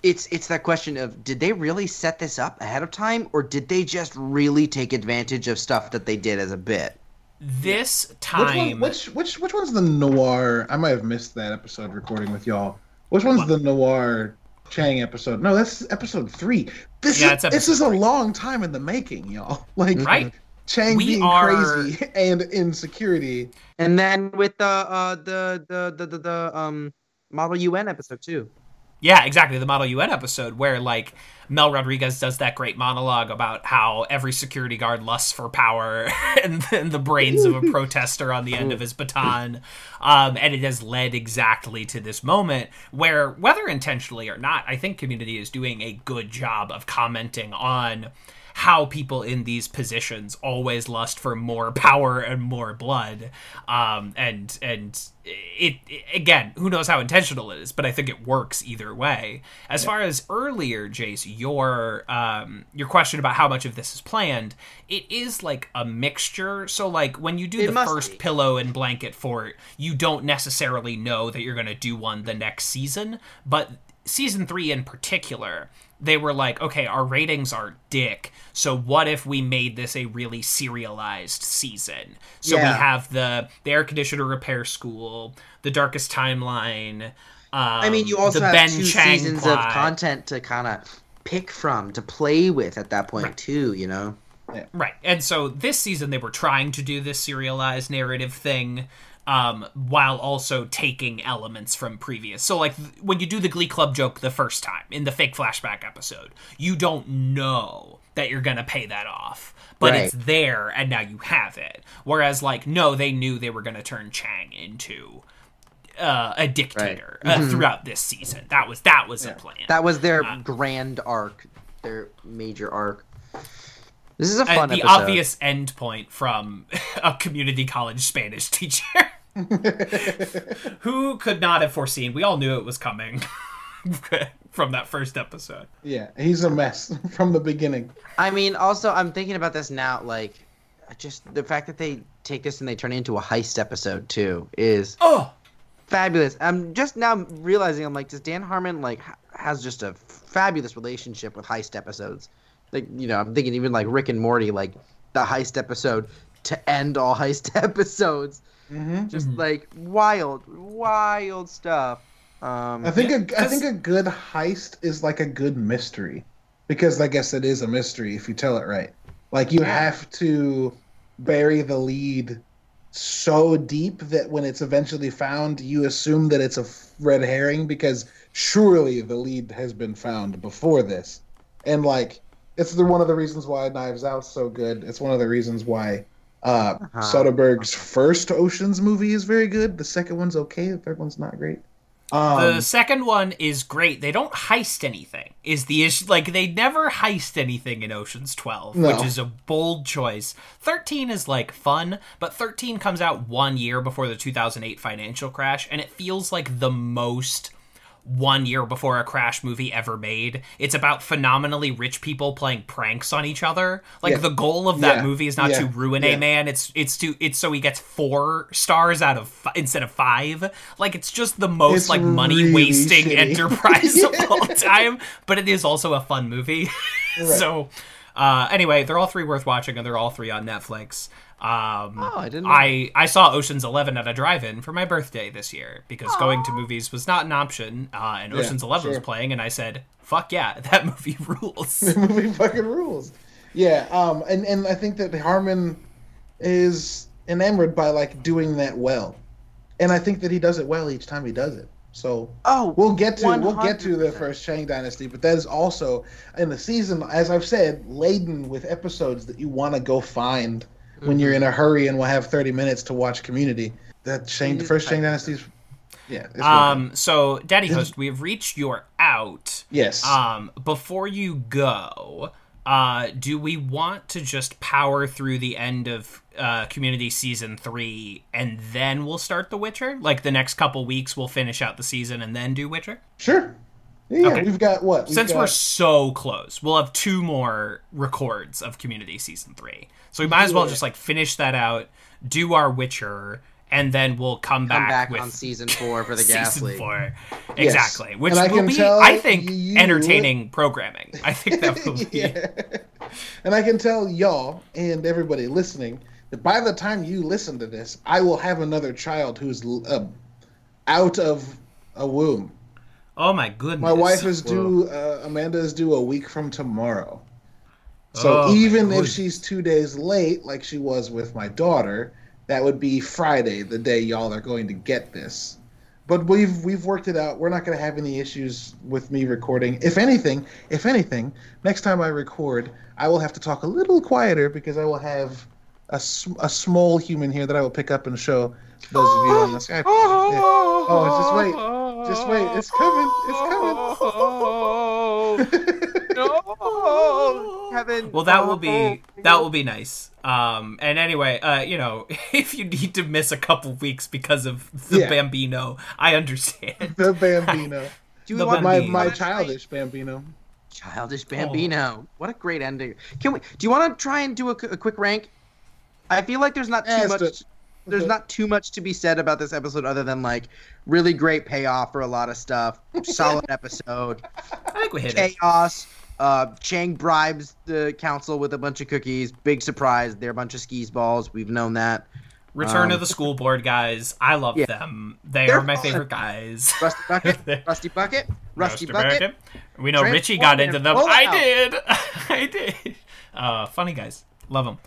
it's it's that question of did they really set this up ahead of time or did they just really take advantage of stuff that they did as a bit? This Which, time, one, which which which one's the noir? I might have missed that episode recording with y'all. Which one's the noir Chang episode? No, that's episode three. This Yeah, is it's this is a long time in the making, y'all. <laughs> Like right? Chang We being are- crazy <laughs> and insecurity. And then with the uh the the the the, the um Model UN episode too. Yeah, exactly. The Model UN episode where like Mel Rodriguez does that great monologue about how every security guard lusts for power <laughs> and, and the brains of a <laughs> protester on the end of his baton. Um, and it has led exactly to this moment where, whether intentionally or not, I think Community is doing a good job of commenting on how people in these positions always lust for more <laughs> power and more blood. Um and and it, it- again who knows how intentional it is but i think it works either way. As far as earlier jace your um your question about how much of this is planned it is like a mixture. So like when you do It the first be. pillow and blanket fort you don't necessarily know that you're going to do one the next season but season three in particular they were like okay our ratings are dick so what if we made this a really serialized season so we have the the air conditioner repair school the darkest timeline um, I mean, you also the have ben two Chang seasons plot. of content to kind of pick from to play with at that point too. You know. Right. And so this season they were trying to do this serialized narrative thing um, while also taking elements from previous. So like th- when you do the Glee Club joke the first time in the fake flashback episode, you don't know that you're going to pay that off. But Right. it's there and now you have it. Whereas like no, they knew they were going to turn Chang into uh, a dictator uh, throughout this season. That was that was a plan. That was their Uh, grand arc, their major arc. This is a fun the episode. obvious end point from <laughs> a community college Spanish teacher. <laughs> Who could not have foreseen? We all knew it was coming <laughs> from that first episode. Yeah, he's a mess <laughs> from the beginning. I mean, also, I'm thinking about this now. Like, just the fact that they take this and they turn it into a heist episode too is Oh, fabulous. I'm just now realizing I'm like, does Dan Harmon like has just a fabulous relationship with heist episodes? Like, you know, I'm thinking even like Rick and Morty, like the heist episode to end all heist episodes. Hmm Just like wild, wild stuff. Um, I think Yeah, a, think a good heist is like a good mystery, because I guess it is a mystery if you tell it right. Like you have to bury the lead so deep that when it's eventually found, you assume that it's a red herring because surely the lead has been found before this, and like it's the one of the reasons why Knives Out's so good. It's one of the reasons why uh, Uh-huh. Soderbergh's first Ocean's movie is very good. The second one's okay. The third one's not great. Um, the second one is great. They don't heist anything. Is the issue like they never heist anything in Ocean's 12, No. which is a bold choice. 13 is like fun, but 13 comes out 1 year before the 2008 financial crash and it feels like the most one year before a crash movie ever made. It's about phenomenally rich people playing pranks on each other. Like Yeah. the goal of that Yeah. movie is not to ruin Yeah. a man. It's it's to it's so he gets four stars out of fi- instead of five. Like it's just the most It's like money wasting shitty. enterprise of <laughs> all time. But it is also a fun movie. <laughs> so uh, anyway, they're all three worth watching, and they're all three on Netflix. Um, Oh, I didn't know I I saw Ocean's Eleven at a drive-in for my birthday this year because going to movies was not an option, uh, and Yeah, Ocean's Eleven sure. was playing, and I said, "Fuck yeah, <laughs> that movie rules." <laughs> the movie fucking rules. Yeah, um, and and I think that Harmon is enamored by like doing that well, and I think that he does it well each time he does it. So oh, we'll get to we'll get to the first Chang Dynasty, but that is also in the season, as I've said, laden with episodes that you want to go find when you're in a hurry and will have 30 minutes to watch Community. That Shang, the first Chang tight. Dynasty is Yeah. it's really good. Um, so, Daddy Host, we have reached your out. yes. Um, before you go, uh, do we want to just power through the end of uh, Community Season 3 and then we'll start The Witcher? Like the next couple weeks, we'll finish out the season and then do Witcher? sure. Yeah, Okay. we've got what? We've Since got, we're so close, we'll have two more records of Community Season 3. So we might as well Yeah. just like finish that out, do our Witcher, and then we'll come, Come back, back with on season four for the <laughs> gas season league. four. Exactly. Which And will can be, I think, you- entertaining programming. I think that will be. <laughs> yeah. And I can tell y'all and everybody listening that by the time you listen to this, I will have another child who's uh, out of a womb. Oh my goodness. My wife is due. Uh, Amanda is due a week from tomorrow. So Oh, even if she's two days late, like she was with my daughter, that would be Friday, the day y'all are going to get this. But we've we've worked it out. We're not going to have any issues with me recording. If anything, if anything, next time I record, I will have to talk a little quieter because I will have a, a small human here that I will pick up and show those of you on the Skype. Yeah. Oh, just wait. Just wait. It's coming. It's coming. no, <laughs> Kevin. Well, that will be that will be nice. Um, and anyway, uh, you know, <laughs> if you need to miss a couple weeks because of the Yeah. Bambino, I understand. the Bambino. <laughs> Do we the want My Bambino. my wanna childish Bambino. Childish Bambino. What a great ending. Can we? Do you want to try and do a, a quick rank? I feel like there's not too Yeah, much. It. There's not too much to be said about this episode other than like really great payoff for a lot of stuff. <laughs> Solid episode. I think we hit it. Chaos. Uh, Chang bribes the council with a bunch of cookies. Big surprise. They're a bunch of skis balls. We've known that. Return Um, of the School Board guys. I love Yeah. them. They They're are my favorite guys. <laughs> <laughs> Rusty bucket. Rusty bucket. Rusty bucket. We know Richie got into them. I did. I did. Uh, funny guys. Love them.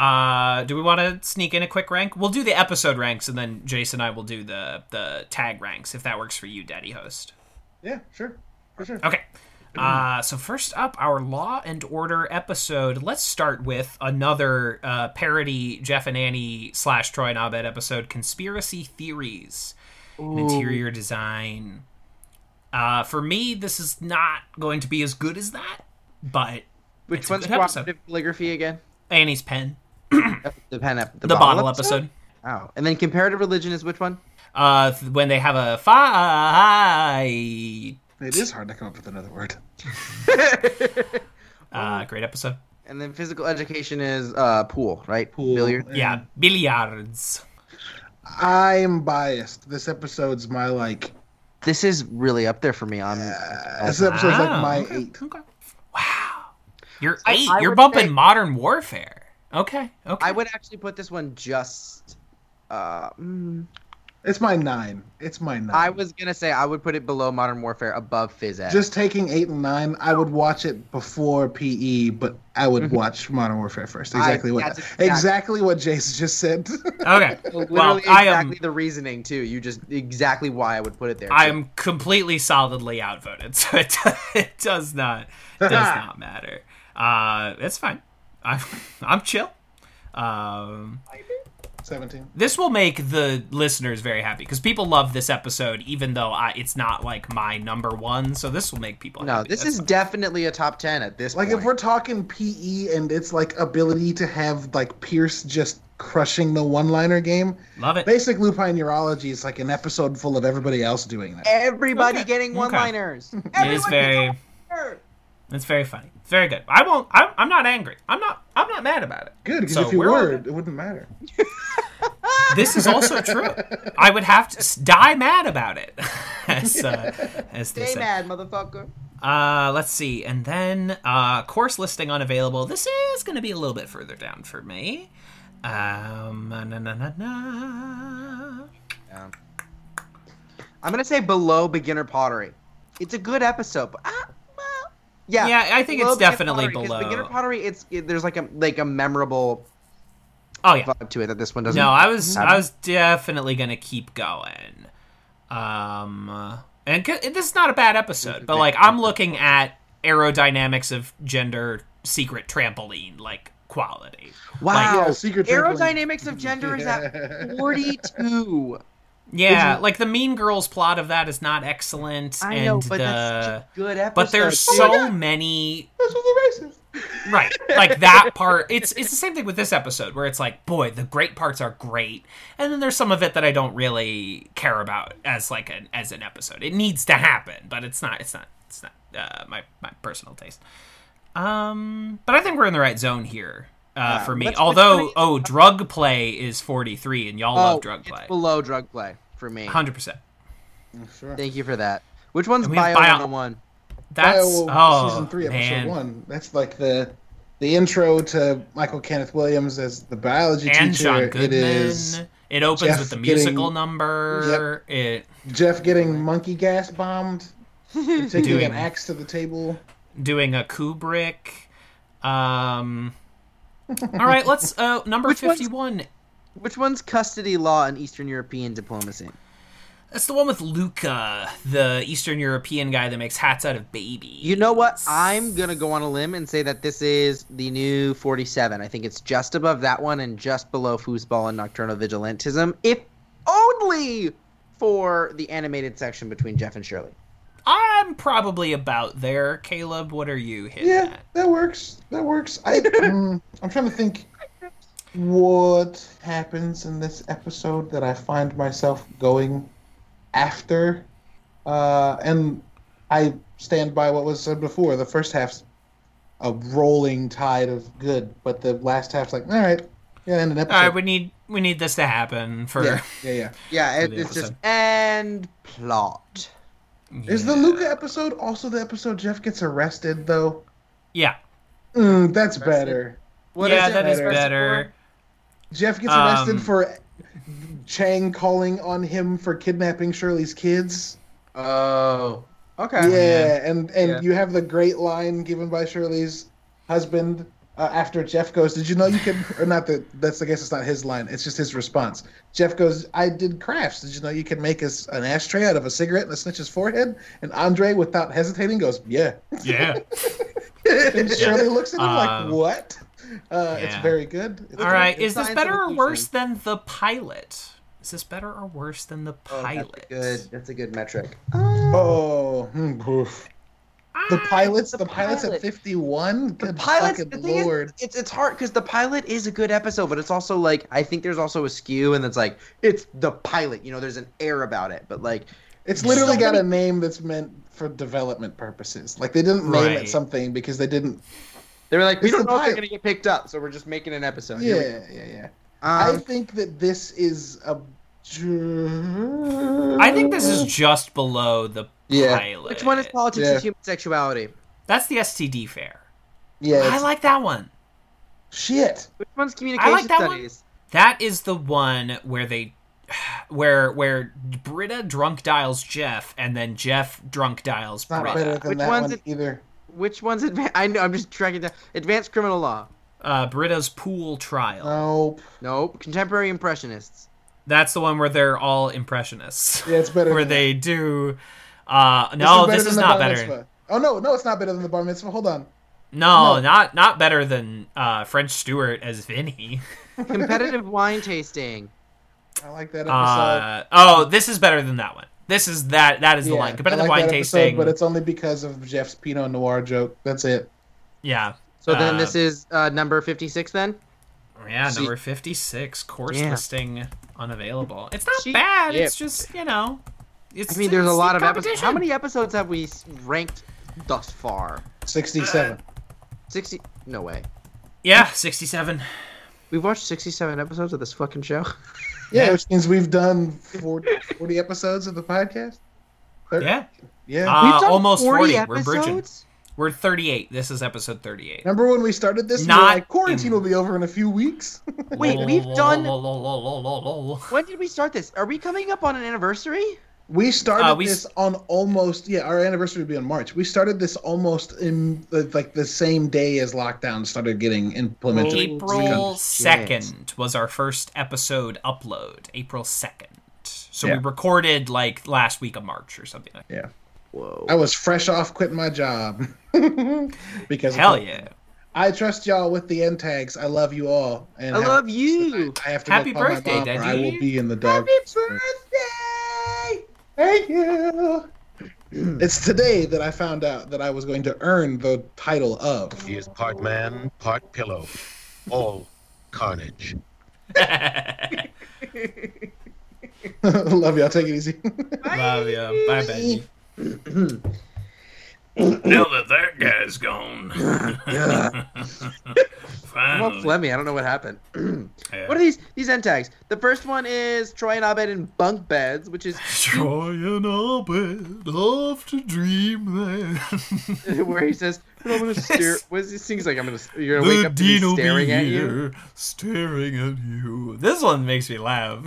Uh, do we want to sneak in a quick rank? We'll do the episode ranks, and then Jason and I will do the the tag ranks if that works for you, Daddy Host. Yeah, sure, for sure. Okay. Uh, so first up, our Law and Order episode. Let's start with another uh, parody Jeff and Annie slash Troy and Abed episode: conspiracy theories, and interior design. Uh, for me, this is not going to be as good as that, but Which one's cooperative calligraphy again? Annie's pen, The pen. ep- the, bottle, episode. Oh, And then comparative religion is which one? Uh, th- when they have a fight. It is hard to come up with another word. <laughs> Uh, great episode. And then physical education is uh pool, right? Pool. Billiard. Yeah, billiards. I'm biased. This episode's my like. This is really up there for me on This episode's like my okay, eight. Okay. Wow. You're So eight. I You're bumping say- Modern Warfare. Okay. Okay. I would actually put this one just uh mm, It's my nine. It's my nine. I was gonna say I would put it below Modern Warfare, above Phys Ed. just taking eight and nine. I would watch it before PE, but I would watch Modern Warfare first. Mm-hmm. I- Exactly what that's exact- exactly what Jace just said. <laughs> Okay. <laughs> literally well, I am. the reasoning too. You just exactly why I would put it there. I am completely solidly outvoted, <laughs> so it, it does not does not matter. Uh, it's fine. I'm <laughs> I'm chill. Um, Seventeen. this will make the listeners very happy because people love this episode, even though I, it's not like my number one. So this will make people. no. happy. This That's is fine. definitely a top ten at this Like point. if we're talking PE and its like ability to have like Pierce just crushing the one-liner game, love it. basic lupine urology is like an episode full of everybody else doing that. everybody Okay, getting one-liners. It is very. It's very funny. It's very good. I won't. I'm, I'm not angry. I'm not. I'm not mad about it. Good, because So if you we're were, it wouldn't matter. <laughs> <laughs> This is also true. I would have to die mad about it, <laughs> as uh, as they Stay say. mad, motherfucker. Uh, let's see, and then uh, course listing unavailable. This is going to be a little bit further down for me. Um, na, na, na, na. I'm gonna say below beginner pottery. It's a good episode, but ah, well, yeah, Yeah, I think it's definitely Pottery, 'cause below. beginner pottery. It's it, there's like a like a memorable Oh yeah. vibe to it that this one doesn't. No, I was have. I was definitely gonna keep going. Um, and this is not a bad episode, but like I'm looking at aerodynamics of gender secret trampoline like quality. wow. Yeah, secret trampoline. Aerodynamics of gender is at 42. <laughs> Yeah, like the Mean Girls plot of that is not excellent, I and know, but the that's such a good episode. but there's so many Those were the racist. right like that part it's it's the same thing with this episode where it's like boy the great parts are great and then there's some of it that i don't really care about as like an as an episode it needs to happen but it's not it's not it's not uh, my my personal taste um but i think we're in the right zone here uh, for me let's- although let's- oh drug play is 43 and y'all Oh, love drug it's play below drug play for me. 100% Sure. Thank you for that. Which one's And we have Bio Bio- 101? that's Bio oh season three, episode man one. That's like the the intro to Michael Kenneth Williams as the biology and teacher. John It Goodman. is It opens Jeff with the getting- musical number. It Jeff getting monkey gas bombed, <laughs> taking Doing- an axe to the table. doing a Kubrick. Um. All right, let's uh number Which one's- fifty-one. Which one's custody law and Eastern European diplomacy? That's the one with Luka, the Eastern European guy that makes hats out of babies. You know what? I'm gonna go on a limb and say that this is the new 47. I think it's just above that one and just below foosball and nocturnal vigilantism, if only for the animated section between Jeff and Shirley. I'm probably about there. Caleb, what are you hitting Yeah, at? that works. That works. I, um, I'm trying to think what happens in this episode that I find myself going after. Uh, and I stand by what was said before. The first half's a rolling tide of good, but the last half's like, all right, yeah, end an episode. All right, we need we need this to happen for. yeah, yeah, yeah. Yeah, it, the it's just episode. and plot. Is the Luka episode also the episode Jeff gets arrested though? Yeah, Mm, that's Arrested? better. What yeah, is it that is arrested better. Jeff gets arrested Um, for Chang calling on him for kidnapping Shirley's kids. Oh, okay. yeah, and and Yeah. you have the great line given by Shirley's husband uh, after Jeff goes, "Did you know you could?" Or not that. That's I guess it's not his line. It's just his response. Jeff goes, "I did crafts. Did you know you could make us an ashtray out of a cigarette and a snitch's forehead?" And Andre, without hesitating, goes, "Yeah." Yeah. <laughs> and Shirley looks at him like, Um, "What?" Uh, It's very good. It's All right, it's is this better or worse than the pilot? Is this better or worse than the Oh, pilot? that's a good. That's a good metric. Oh, hmm, oof. The Ah, pilots. The, the pilots at fifty-one. The Good pilot. The thing lord. is, it's it's hard because the pilot is a good episode, but it's also like I think there's also a skew, and it's like it's the pilot. You know, there's an air about it, but like It's literally so got many- a name that's meant for development purposes. Like they didn't name Right. it something because they didn't. they were like, we It's don't the know if they're gonna get picked up, so we're just making an episode. Here Yeah, yeah, yeah. go. I Um, think that this is a. I think this is just below the Yeah. pilot. which one is politics Yeah. and human sexuality? That's the STD fair. Yeah. I like that one. shit. Which one's communication I like that one. studies? That is the one where they <sighs> where where Britta drunk dials Jeff and then Jeff drunk dials Not Britta. better than Which that one's one it- either. Which one's advanced? I know. I'm just tracking down advanced criminal law. Uh, Britta's pool trial. Nope. Nope. Contemporary impressionists. That's the one where they're all impressionists. Yeah, it's better. <laughs> where than they do. Uh, that. no, better this than is the not bar better. mitzvah. Oh no, no, it's not better than the bar mitzvah. Hold on. No, No. not not better than uh, French Stewart as Vinny. <laughs> Competitive wine tasting. I like that episode. Uh, oh, this is better than that one. This is that that is the line. I Competitive like wine episode, tasting. but it's only because of Jeff's Pinot Noir joke. That's it. Yeah. So then Uh, this is uh, number 56 then? Yeah, See- number 56, course Yeah. listing unavailable. It's not See- bad. yeah. It's just, you know, it's I mean, there's a lot the of episodes. How many episodes have we ranked thus far? Sixty-seven. 60? No way. Yeah, 67. We've watched 67 episodes of this fucking show. yeah, yeah. which means we've done 40, 40 episodes of the podcast. Thir- Yeah. Yeah. Uh, We've done almost 40. We're bridging. We're 38. This is episode 38. Remember when we started this? we were Not like quarantine in- will be over in a few weeks. Wait, we've done- done. When did we start this? Are we coming up on an anniversary? We started Uh, we this on almost yeah. Our anniversary would be in March. We started this almost in like the same day as lockdown started getting implemented. April 2nd was our first episode upload. April 2nd. So Yeah. we recorded like last week of March or something like that. Yeah, Whoa. I was fresh off quitting my job <laughs> because of Hell that. yeah. I trust y'all with the end tags. I love you all. And I have- love you. I have to Happy birthday, my mom, or I Daddy. will be in the dog. Happy birthday! Thank you. It's today that I found out that I was going to earn the title of. He is part man, part pillow. All carnage. <laughs> <laughs> Love y'all. Take it easy. Love ya. Bye, Benji. <clears throat> now that that guy's gone. Yeah. I'm all I don't know what happened. <clears throat> Yeah. what are these these end tags? The first one is Troy and Abed in bunk beds, which is <laughs> Troy and Abed off to dreamland. <laughs> where he says, "I'm gonna <laughs> stare." What is he sings like? I'm gonna. You're gonna the wake up to dean be staring at you. staring at you. This one makes me laugh.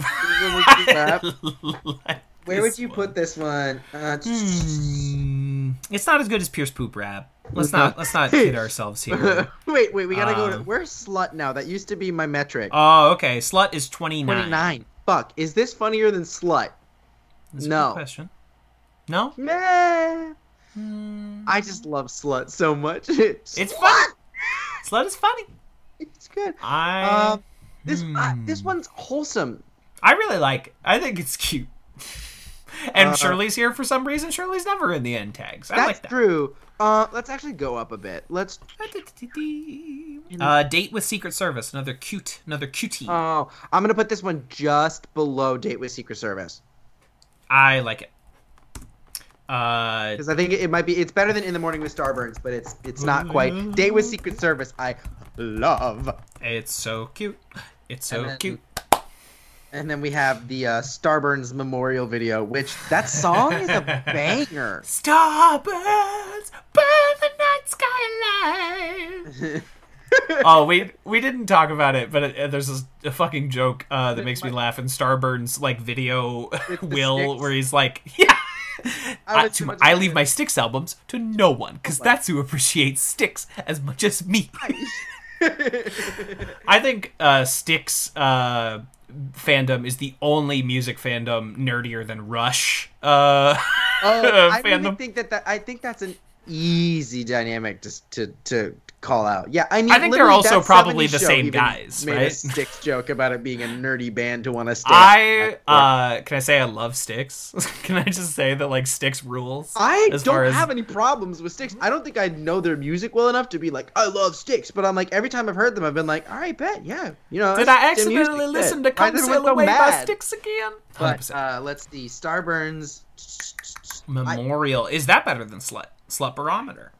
Like Where would you one. put this one? Uh, Hmm. It's not as good as Pierce Poop Rap. Let's not let's not <laughs> kid ourselves here. <laughs> wait, wait. We gotta go to. Um, Where's slut now? That used to be my metric. Oh, okay. Slut is twenty nine. Twenty nine. Fuck. Is this funnier than slut? That's a No. good question. No. Meh. Hmm. I just love slut so much. <laughs> It's Slut! fun. Slut is funny. It's good. I Um, this uh, this Hmm. one's wholesome. I really like. It. I think it's cute. And Uh, Shirley's here for some reason. Shirley's never in the end tags. I That's like that. true. Uh, let's actually go up a bit. Let's. Uh, date with Secret Service. Another cute. Another cutie. Oh, I'm gonna put this one just below Date with Secret Service I like it. Uh, because I think it, it might be. It's better than In the Morning with Starburns, but it's it's not quite. Date with Secret Service. I love. it's so cute. It's so then- cute. And then we have the uh, Starburns memorial video, which that song is a <laughs> banger. Starbirds, burn the night sky alive. <laughs> oh, we we didn't talk about it, but it, there's a, a fucking joke uh, that makes me laugh in Starburns like video will Styx? where he's like, <laughs> yeah. I I, was too much I leave my Styx albums to no one because that's who appreciates Styx as much as me. I think uh, Styx uh, fandom is the only music fandom nerdier than Rush. Uh, Oh, <laughs> I really think that, that I think that's an easy dynamic to to, to call out. Yeah, I mean, I think they're also probably the same guys, Made a right? Styx joke about it being a nerdy band to want to stay. I uh, can I say I love Styx? <laughs> can I just say that like Styx rules? I don't as- have any problems with Styx. I don't think I know their music well enough to be like, I love Styx, But I'm like, every time I've heard them, I've been like, all right, bet, yeah, you know. Did I music, accidentally bet. listen to "Come I Sail Away" by mad? Styx again? But 100%. uh, let's see, Starburns. Memorial is that better than Slut? Slut Barometer.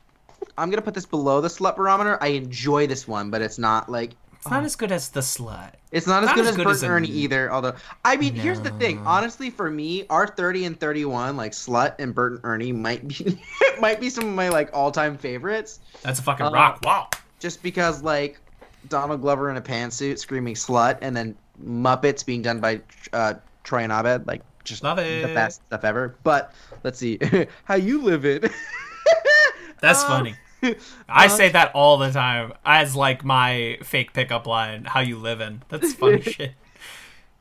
I'm gonna put this below the slut barometer. I enjoy this one, but it's not like It's not as good as the Slut. It's not as Not good as as good Bert as and a- Ernie either. Although, I mean, here's the thing. Honestly, for me, our 30 and 31, like Slut and Bert and Ernie, might be <laughs> might be some of my like all time favorites. That's a fucking Uh, rock. Wow. Just because like Donald Glover in a pantsuit screaming "slut" and then Muppets being done by uh, Troy and Abed, like just Love the best stuff ever. But let's see <laughs> how you live it. <laughs> That's Um, funny. <laughs> I uh, say that all the time as like my fake pickup line. How you living? That's funny <laughs> shit.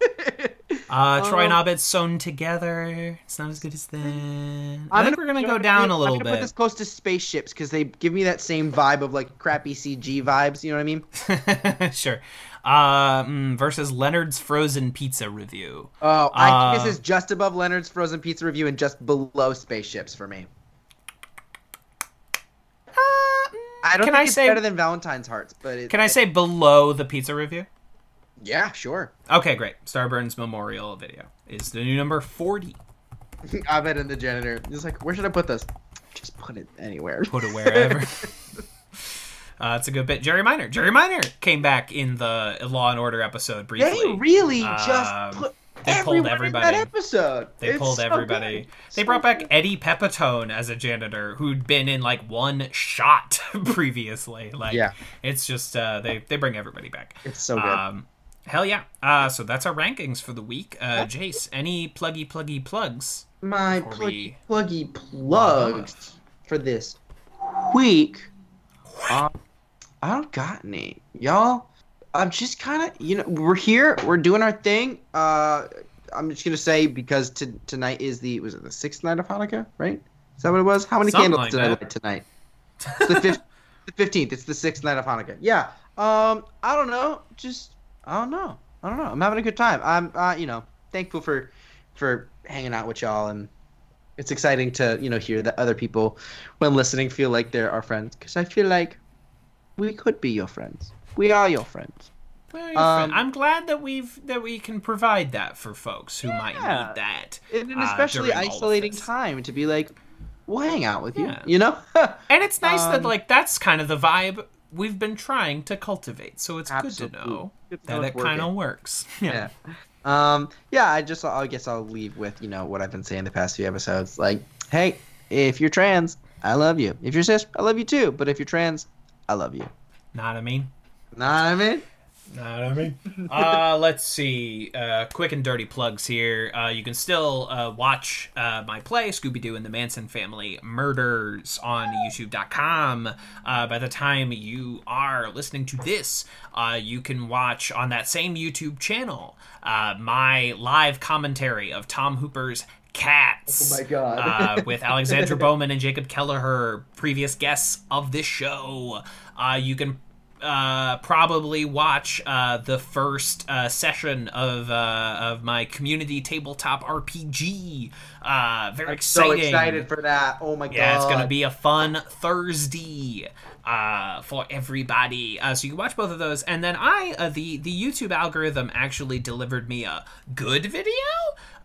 <laughs> Uh, Troy and Um, Abed sewn together. It's not as good as then. I I'm think we're gonna go down a little I'm gonna put bit. this close to spaceships because they give me that same vibe of like crappy CG vibes. You know what I mean? sure. Uh, mm, versus Leonard's frozen pizza review. Oh, I Uh, think this is just above Leonard's frozen pizza review and just below spaceships for me. I don't Can think I it's say- better than Valentine's Hearts, but it, Can I say below the pizza review? Yeah, sure. Okay, great. Starburns Memorial video is the new number forty. <laughs> Abed and the janitor. He's like, where should I put this? Just put it anywhere. <laughs> Put it wherever. <laughs> uh, it's a good bit. Jerry Minor. Jerry Minor came back in the Law and Order episode briefly. They really Um, just put they pulled everybody. that episode. They It's pulled so everybody. good. They So brought back good. Eddie Pepitone as a janitor who'd been in like one shot <laughs> previously. Like, Yeah. it's just uh, they they bring everybody back. It's so good. Um, hell yeah. Uh, so that's our rankings for the week. Uh, Jace, any pluggy pluggy plugs? My pluggy, pluggy plugs for this week. Um, I don't got any, y'all. I'm just kind of, you know, we're here, we're doing our thing. Uh, I'm just gonna say because t- tonight is the was it the sixth night of Hanukkah, right? Is that what it was? How many Something candles like did I light tonight? It's the <laughs> the fifteenth. It's the sixth night of Hanukkah. Yeah. Um, I don't know. Just I don't know. I don't know. I'm having a good time. I'm, uh, you know, thankful for for hanging out with y'all and it's exciting to you know hear that other people when listening feel like they're our friends because I feel like we could be your friends. We are your friends. Well, Um, I'm glad that we've that we can provide that for folks who might need that. In an uh, especially of isolating time to be like, we'll hang out with you. Yeah. You know? <laughs> And it's nice that Um, like that's kind of the vibe we've been trying to cultivate. So it's good Absolutely. to know Good to know that it kind of works. <laughs> yeah. Um, yeah, I just I guess I'll leave with, you know, what I've been saying the past few episodes. Like, hey, if you're trans, I love you. If you're cis, I love you too. But if you're trans, I love you. Not I mean. Know what I mean? Not I mean. <laughs> uh, let's see. Uh, quick and dirty plugs here. Uh, you can still uh, watch uh, my play, Scooby Doo and the Manson Family Murders, on YouTube.com. Uh, by the time you are listening to this, uh, you can watch on that same YouTube channel uh, my live commentary of Tom Hooper's Cats. Oh my God. uh, <laughs> with Alexandra Bowman and Jacob Kelleher, previous guests of this show. Uh, you can uh, probably watch uh, the first uh, session of uh, of my community tabletop RPG. Uh, very So exciting. excited for that. Oh my god. Yeah, it's gonna be a fun Thursday uh, for everybody. Uh, so you can watch both of those, and then I, uh, the the YouTube algorithm actually delivered me a good video.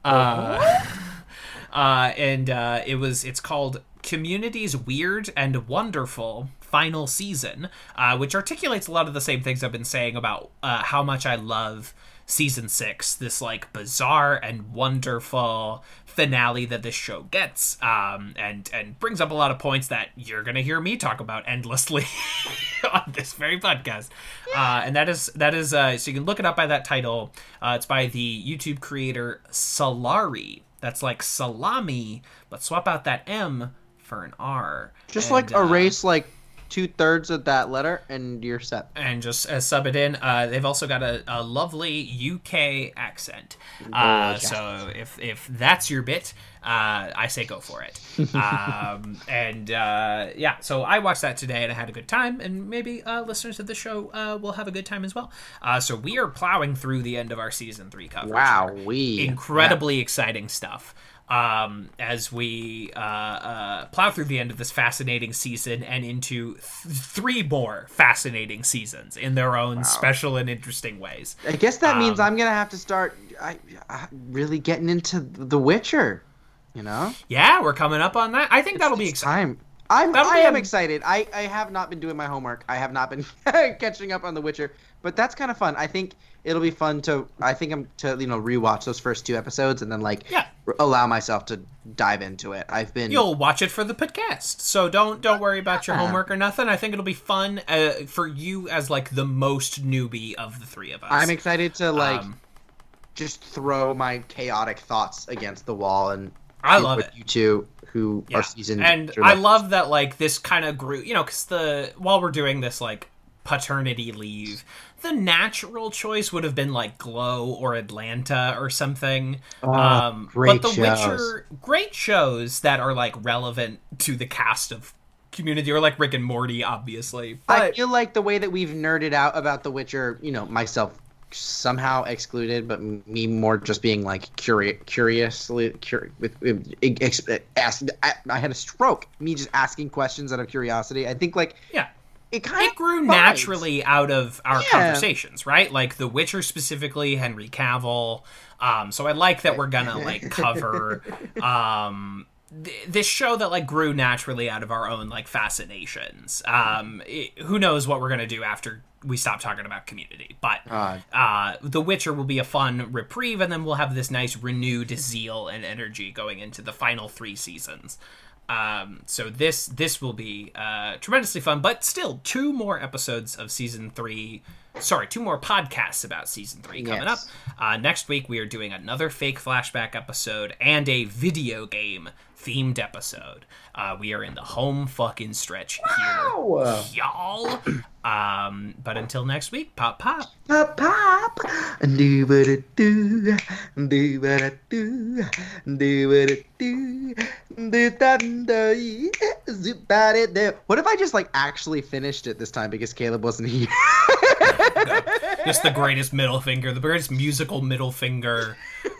Uh, <laughs> uh, and uh, it was it's called Communities Weird and Wonderful Final Season, uh, which articulates a lot of the same things I've been saying about uh, how much I love season six. This like bizarre and wonderful finale that this show gets, um, and and brings up a lot of points that you're gonna hear me talk about endlessly <laughs> on this very podcast. Uh, and that is that is uh, so you can look it up by that title. Uh, it's by the YouTube creator Solari. That's like salami, but swap out that M for an R. Just And, like uh, erase like two thirds of that letter and you're set. and just uh, sub it in. Uh, they've also got a, a lovely UK accent. Uh, Gorgeous. so if if that's your bit, uh, I say go for it. <laughs> um, and uh, yeah, so I watched that today and I had a good time, and maybe uh, listeners of the show uh, will have a good time as well. Uh, so we are plowing through the end of our season three coverage. Wow, we incredibly exciting stuff um, as we uh, uh, plow through the end of this fascinating season and into th- three more fascinating seasons in their own special and interesting ways. I guess that means Um, I'm gonna have to start I, I, really getting into The Witcher. You know, Yeah, we're coming up on that. I think that'll be exciting. time. I'm That'll I am a- excited. I I have not been doing my homework. I have not been <laughs> catching up on The Witcher, but that's kind of fun. I think it'll be fun to. I think I'm to you know rewatch those first two episodes and then like Yeah. Allow myself to dive into it. I've been You'll watch it for the podcast, so don't don't worry about your Yeah. homework or nothing. I think it'll be fun uh, for you as like the most newbie of the three of us. I'm excited to like Um, just throw my chaotic thoughts against the wall and I love with it. you two who Yeah. are seasoned. and I love that like this kind of grew, you know, because the while we're doing this like paternity leave, the natural choice would have been like Glow or Atlanta or something. Oh, um, great but The shows. Witcher, great shows that are like relevant to the cast of Community or like Rick and Morty, obviously. I feel like the way that we've nerded out about The Witcher, you know, myself somehow excluded, but me more just being like curious, curiously, cur- with, with ex, ask, I, I had a stroke. Me just asking questions out of curiosity. I think like yeah. It kind it of grew vibes. naturally out of our Yeah. conversations, right? Like The Witcher specifically, Henry Cavill. Um, so I like that we're gonna like <laughs> cover um, th- this show that like grew naturally out of our own like fascinations. Um, it- who knows what we're gonna do after we stop talking about Community, but God. uh, The Witcher will be a fun reprieve, and then we'll have this nice renewed zeal and energy going into the final three seasons. Um, so this this will be uh, tremendously fun, but still two more episodes of season three. Sorry, two more podcasts about season three coming Yes. up. Uh, next week we are doing another fake flashback episode and a video game themed episode. Uh, we are in the home fucking stretch Wow. here, y'all. Um, but until next week, pop pop. Pop pop, do what it do, do what it do, do what it do, do do, zip that it do. What if I just like actually finished it this time because Caleb wasn't here? <laughs> Just the greatest middle finger, the greatest musical middle finger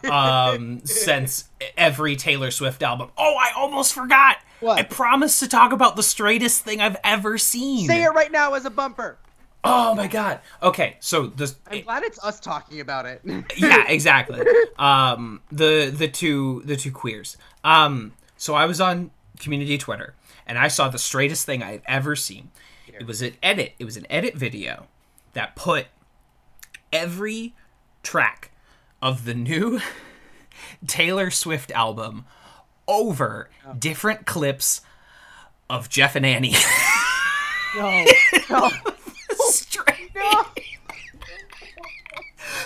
um, since every Taylor Swift album. Oh, I almost forgot. What? I promised to talk about the straightest thing I've ever seen. Say it right now as a bumper. Oh my god. Okay, so the I'm glad it's us talking about it. <laughs> yeah, exactly. Um, the the two the two queers. Um, so I was on community Twitter and I saw the straightest thing I had ever seen. It was an edit. It was an edit video that put every track of the new <laughs> Taylor Swift album over different clips of Jeff and Annie. <laughs> no, <laughs> no. straight.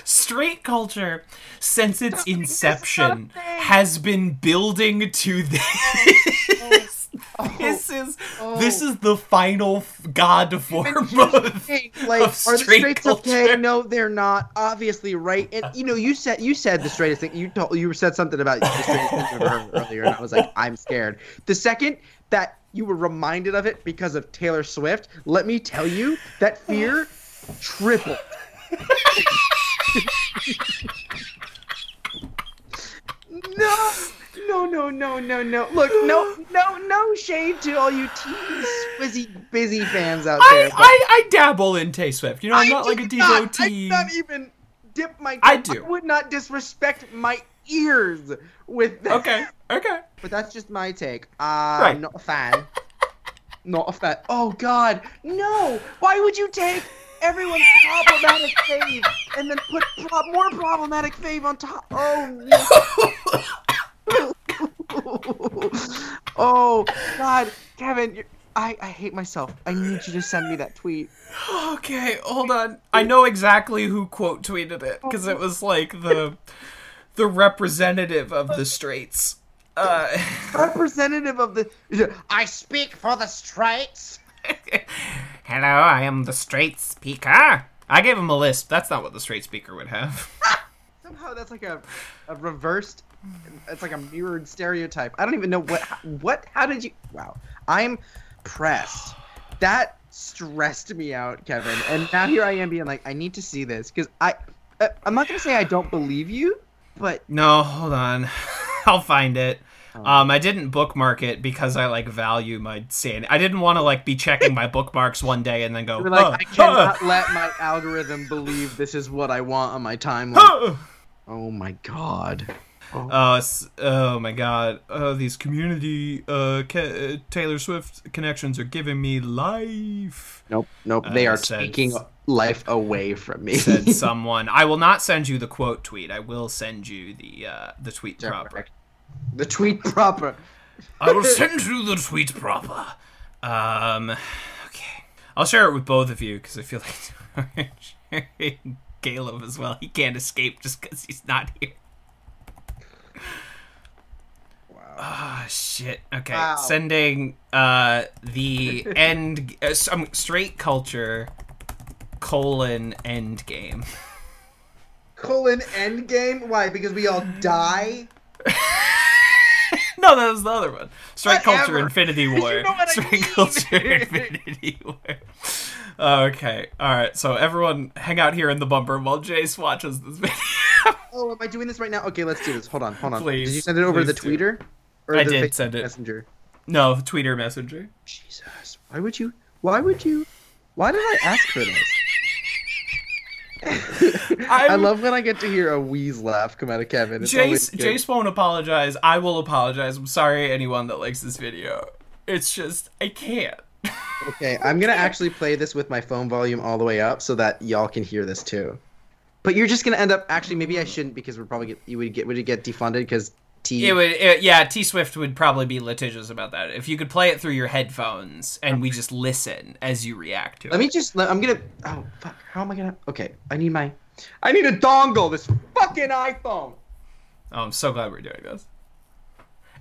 Straight culture since its inception has been building to this Oh. <laughs> this is this oh. is the final god form of, like, of are the straight straights culture. okay? No, they're not. Obviously, right? And you know, you said you said the straightest thing. You told you said something about the straightest thing ever heard earlier, and I was like, <laughs> I'm scared. The second that you were reminded of it because of Taylor Swift, let me tell you that fear tripled. <laughs> no, no, no, no, no, no. Look, no, <sighs> no, no shade to all you T Swizzy busy fans out there. I, but- I, I dabble in Tay Swift. You know, I'm not like a not- devotee. I not even dip my. I do. would not disrespect my ears with that. Okay, okay. But that's just my take. Uh, Right. I'm not a fan. not a fan. Oh God, no! Why would you take everyone's problematic fave and then put pro- more problematic fave on top? Oh. no. <laughs> <laughs> oh God, Kevin, you're, I I hate myself. I need you to send me that tweet. Okay, hold on. I know exactly who quote tweeted it because it was like the the representative of the straights. Uh, <laughs> representative of the. I speak for the straights. <laughs> Hello, I am the straight speaker. I gave him a lisp. That's not what the straight speaker would have. Somehow that's like a, a reversed. It's like a mirrored stereotype. I don't even know what. What? How did you? Wow. I'm pressed. That stressed me out, Kevin. And now here I am being like, I need to see this because I. Uh, I'm not gonna say I don't believe you, but No, hold on. <laughs> I'll find it. Um, I didn't bookmark it because I like value my sanity. I didn't want to like be checking my bookmarks one day and then go, like, "Huh, I cannot let my algorithm believe this is what I want on my <laughs> timeline. huh." Oh my god. Oh, it's, oh my god. Oh, these community uh, ca- uh, Taylor Swift connections are giving me life. Nope, nope. They Uh, are said- taking life away from me. Said <laughs> someone. I will not send you the quote tweet. I will send you the uh, the tweet proper. The tweet proper. I will send you the tweet proper. Um, okay. I'll share it with both of you because I feel like sharing <laughs> Caleb as well. He can't escape just because he's not here. Ah, shit. Okay, Wow. sending uh the <laughs> end uh, some straight culture colon end game. Colon end game? Why? Because we all die? <laughs> no, that was the other one. Straight culture. Infinity <laughs> You War. know Straight mean. culture Infinity War. Okay, all right. So everyone, hang out here in the bumper while Jace watches this video. Oh, am I doing this right now? Okay, let's do this. Hold on, hold on. Please, Did you send it over to the tweeter? Or I the did send it. Messenger. no, Twitter Messenger. Jesus. Why would you? Why would you? Why did I ask for this? <laughs> I love when I get to hear a wheeze laugh come out of Kevin. It's Jace. Jace won't apologize. I will apologize. I'm sorry, anyone that likes this video. It's just I can't. Okay, I'm gonna <laughs> actually play this with my phone volume all the way up so that y'all can hear this too. But you're just gonna end up. Actually, maybe I shouldn't because we're probably get, you would get would get defunded because T. It would, it, yeah. T Swift would probably be litigious about that. If you could play it through your headphones and we just listen as you react to it. Let me just. let- I'm gonna. Oh fuck! How am I gonna? Okay, I need my. I need a dongle. This fucking iPhone. Oh, I'm so glad we're doing this.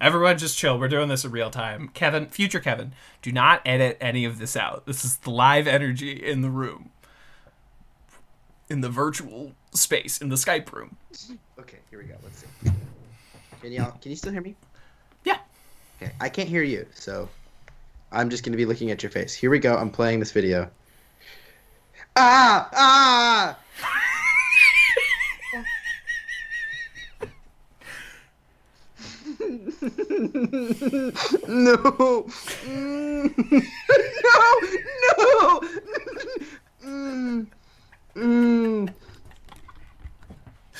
Everyone, just chill. We're doing this in real time. Kevin, future Kevin, do not edit any of this out. This is the live energy in the room, in the virtual space, in the Skype room. Okay, here we go. Let's see. Can y'all? Can you still hear me? Yeah. Okay, I can't hear you, so I'm just gonna be looking at your face. Here we go. I'm playing this video. Ah! Ah! <laughs> no. Mm. <laughs> no. No. Mm. <laughs> Mm.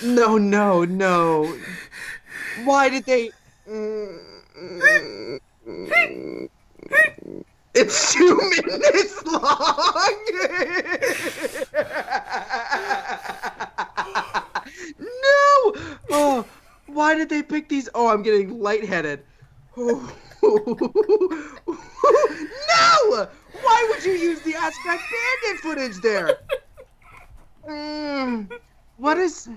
No, no, no. Why did they? It's two minutes long. no. Oh, why did they pick these? Oh, I'm getting lightheaded. No! Why would you use the Ass Crack Bandit footage there? Mm, what is?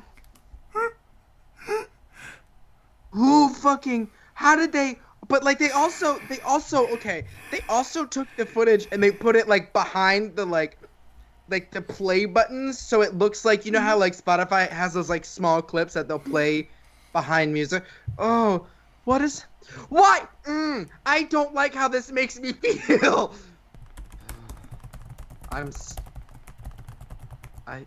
Who fucking? How did they? But like they also they also okay they also took the footage and they put it like behind the like like the play buttons so it looks like you know how like Spotify has those like small clips that they'll play behind music. Oh, what is? Why? Mm, I don't like how this makes me <laughs> feel. I'm. I.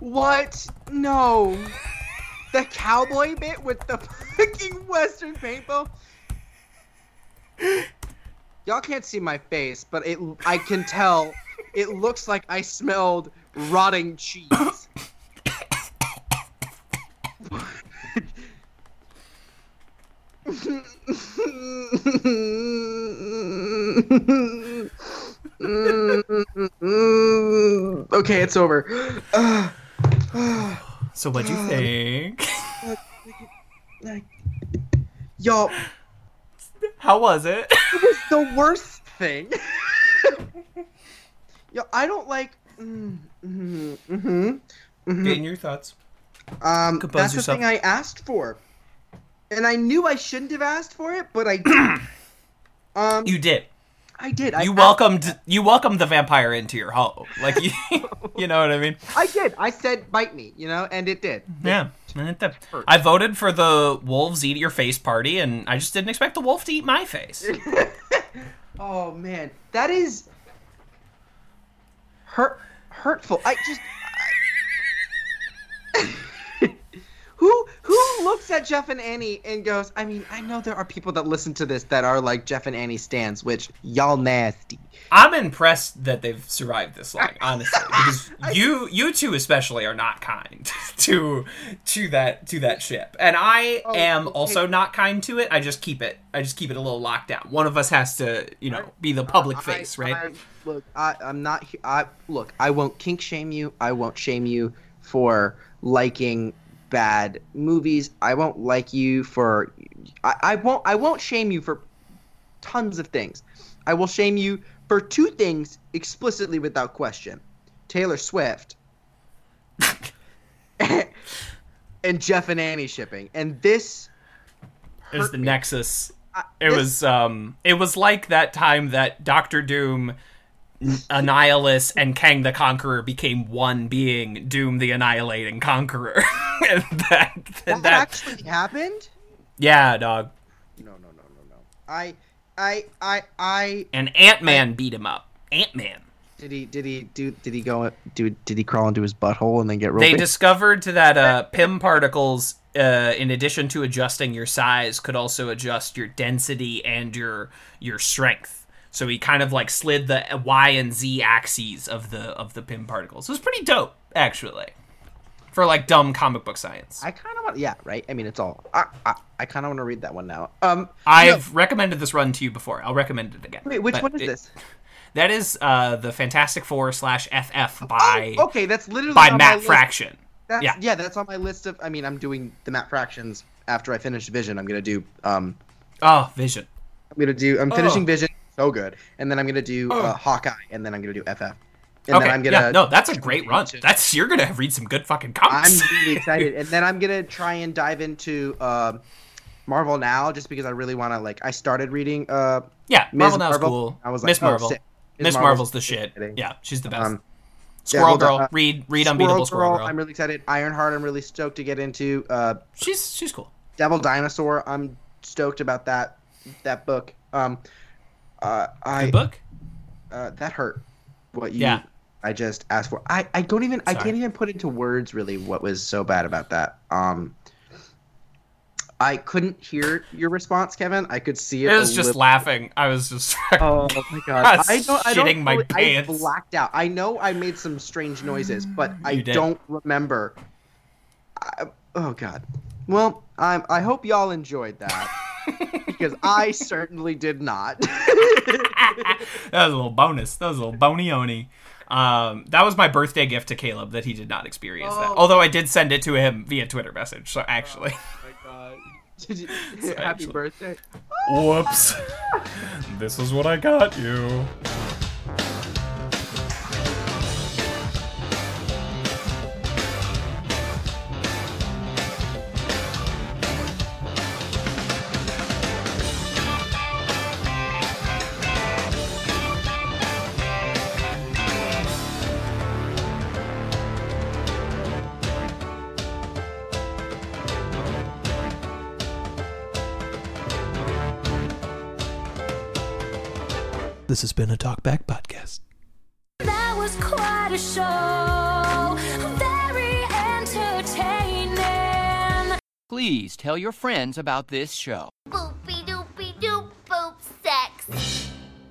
What? No. The cowboy bit with the fucking Western paintball. Y'all can't see my face, but it I can tell it looks like I smelled rotting cheese. okay, it's over. Uh, uh, So what do you think? <laughs> like, y'all, How was it? it was the worst thing. <laughs> Yo, I don't like. Mm, hmm mm-hmm, Getting your thoughts. Um, Compose that's yourself. the thing I asked for, and I knew I shouldn't have asked for it, but I <clears throat> did. um, You did. I did. You asked- welcomed you welcomed the vampire into your home. Like you, <laughs> you know what I mean? I did. I said bite me, you know, and it did. Yeah. it did. I voted for the wolves eat your face party, and I just didn't expect the wolf to eat my face. <laughs> Oh man, that is hurt hurtful. I just I- <laughs> who who looks at Jeff and Annie and goes, I mean, I know there are people that listen to this that are like Jeff and Annie stands, which y'all nasty. I'm impressed that they've survived this long, <laughs> honestly, because you you two especially are not kind <laughs> to to that to that ship, and I Oh, am okay. also not kind to it. I just keep it I just keep it a little locked down. One of us has to you know be the public face, I- right? I- look, I, I'm not. I look. I won't kink shame you. I won't shame you for liking bad movies. I won't like you for. I, I won't. I won't shame you for tons of things. I will shame you for two things explicitly without question: Taylor Swift <laughs> and Jeff and Annie shipping. And this. It was the me. Nexus. I- It this- was um it was like that time that Doctor Doom Annihilus and Kang the Conqueror became one being, Doom the Annihilating Conqueror. <laughs> and that, That, that, actually happened. yeah, dog. No, no, no, no, no. I, I, I, I. And Ant Man beat him up. Ant Man. Did he? Did he do? Did he go? Do? Did he crawl into his butthole and then get They roped? discovered that uh, Pym particles, uh, in addition to adjusting your size, could also adjust your density and your your strength. So he kind of like slid the Y and Z axes of the of the Pym particles. It was pretty dope, actually, for like dumb comic book science. I kind of want. Yeah, right. I mean, it's all. I, I, I kind of want to read that one now. Um, I've recommended this run to you before. I'll recommend it again. wait, which But one is it- this? <laughs> That is uh, the Fantastic Four slash FF by oh, okay, that's literally by Matt. Fraction. That's, yeah. yeah. that's on my list of. I mean, I'm doing the Matt Fractions after I finish Vision. I'm gonna do. Um, Oh, Vision. I'm gonna do. I'm finishing Oh. Vision. So good. And then I'm gonna do uh, Oh. Hawkeye, and then I'm gonna do FF. And okay, then I'm gonna. yeah, no, that's a great run. That's you're gonna read some good fucking comics. I'm really excited, <laughs> and then I'm gonna try and dive into um, Marvel now, just because I really want to. Like, I started reading uh, yeah, Ms. Marvel now's Marvel. cool. I was like, Miss oh, Marvel. sick. Miss Marvel's Marvel's the shit. Yeah, she's the best. Um, Squirrel hold on, Girl. uh, read read Squirrel Unbeatable Girl, Squirrel Girl. I'm really excited. Ironheart, I'm really stoked to get into. Uh, she's she's cool. Devil Dinosaur, I'm stoked about that that book. Um, uh, I Good book. uh, that hurt. What you? Yeah. I just asked for. I I don't even. I can't even put into words really what was so bad about that. Um. I couldn't hear your response, Kevin. I could see it. It was just little- laughing. I was just. <laughs> Oh my god! I I don't. I don't. shitting my I blacked out. I know I made some strange noises, but I don't remember. I, oh god. Well, I I hope y'all enjoyed that because I certainly did not. <laughs> that was a little bonus. That was a little bony oni. Um, that was my birthday gift to Caleb that he did not experience that. Oh. Although I did send it to him via Twitter message. So actually, my god! <laughs> Did you, So <laughs> happy actually- birthday! whoops. this is what I got you. This has been a Talkback Podcast. That was quite a show. Very entertaining. Please tell your friends about this show. Boopy doopy doop boop sex.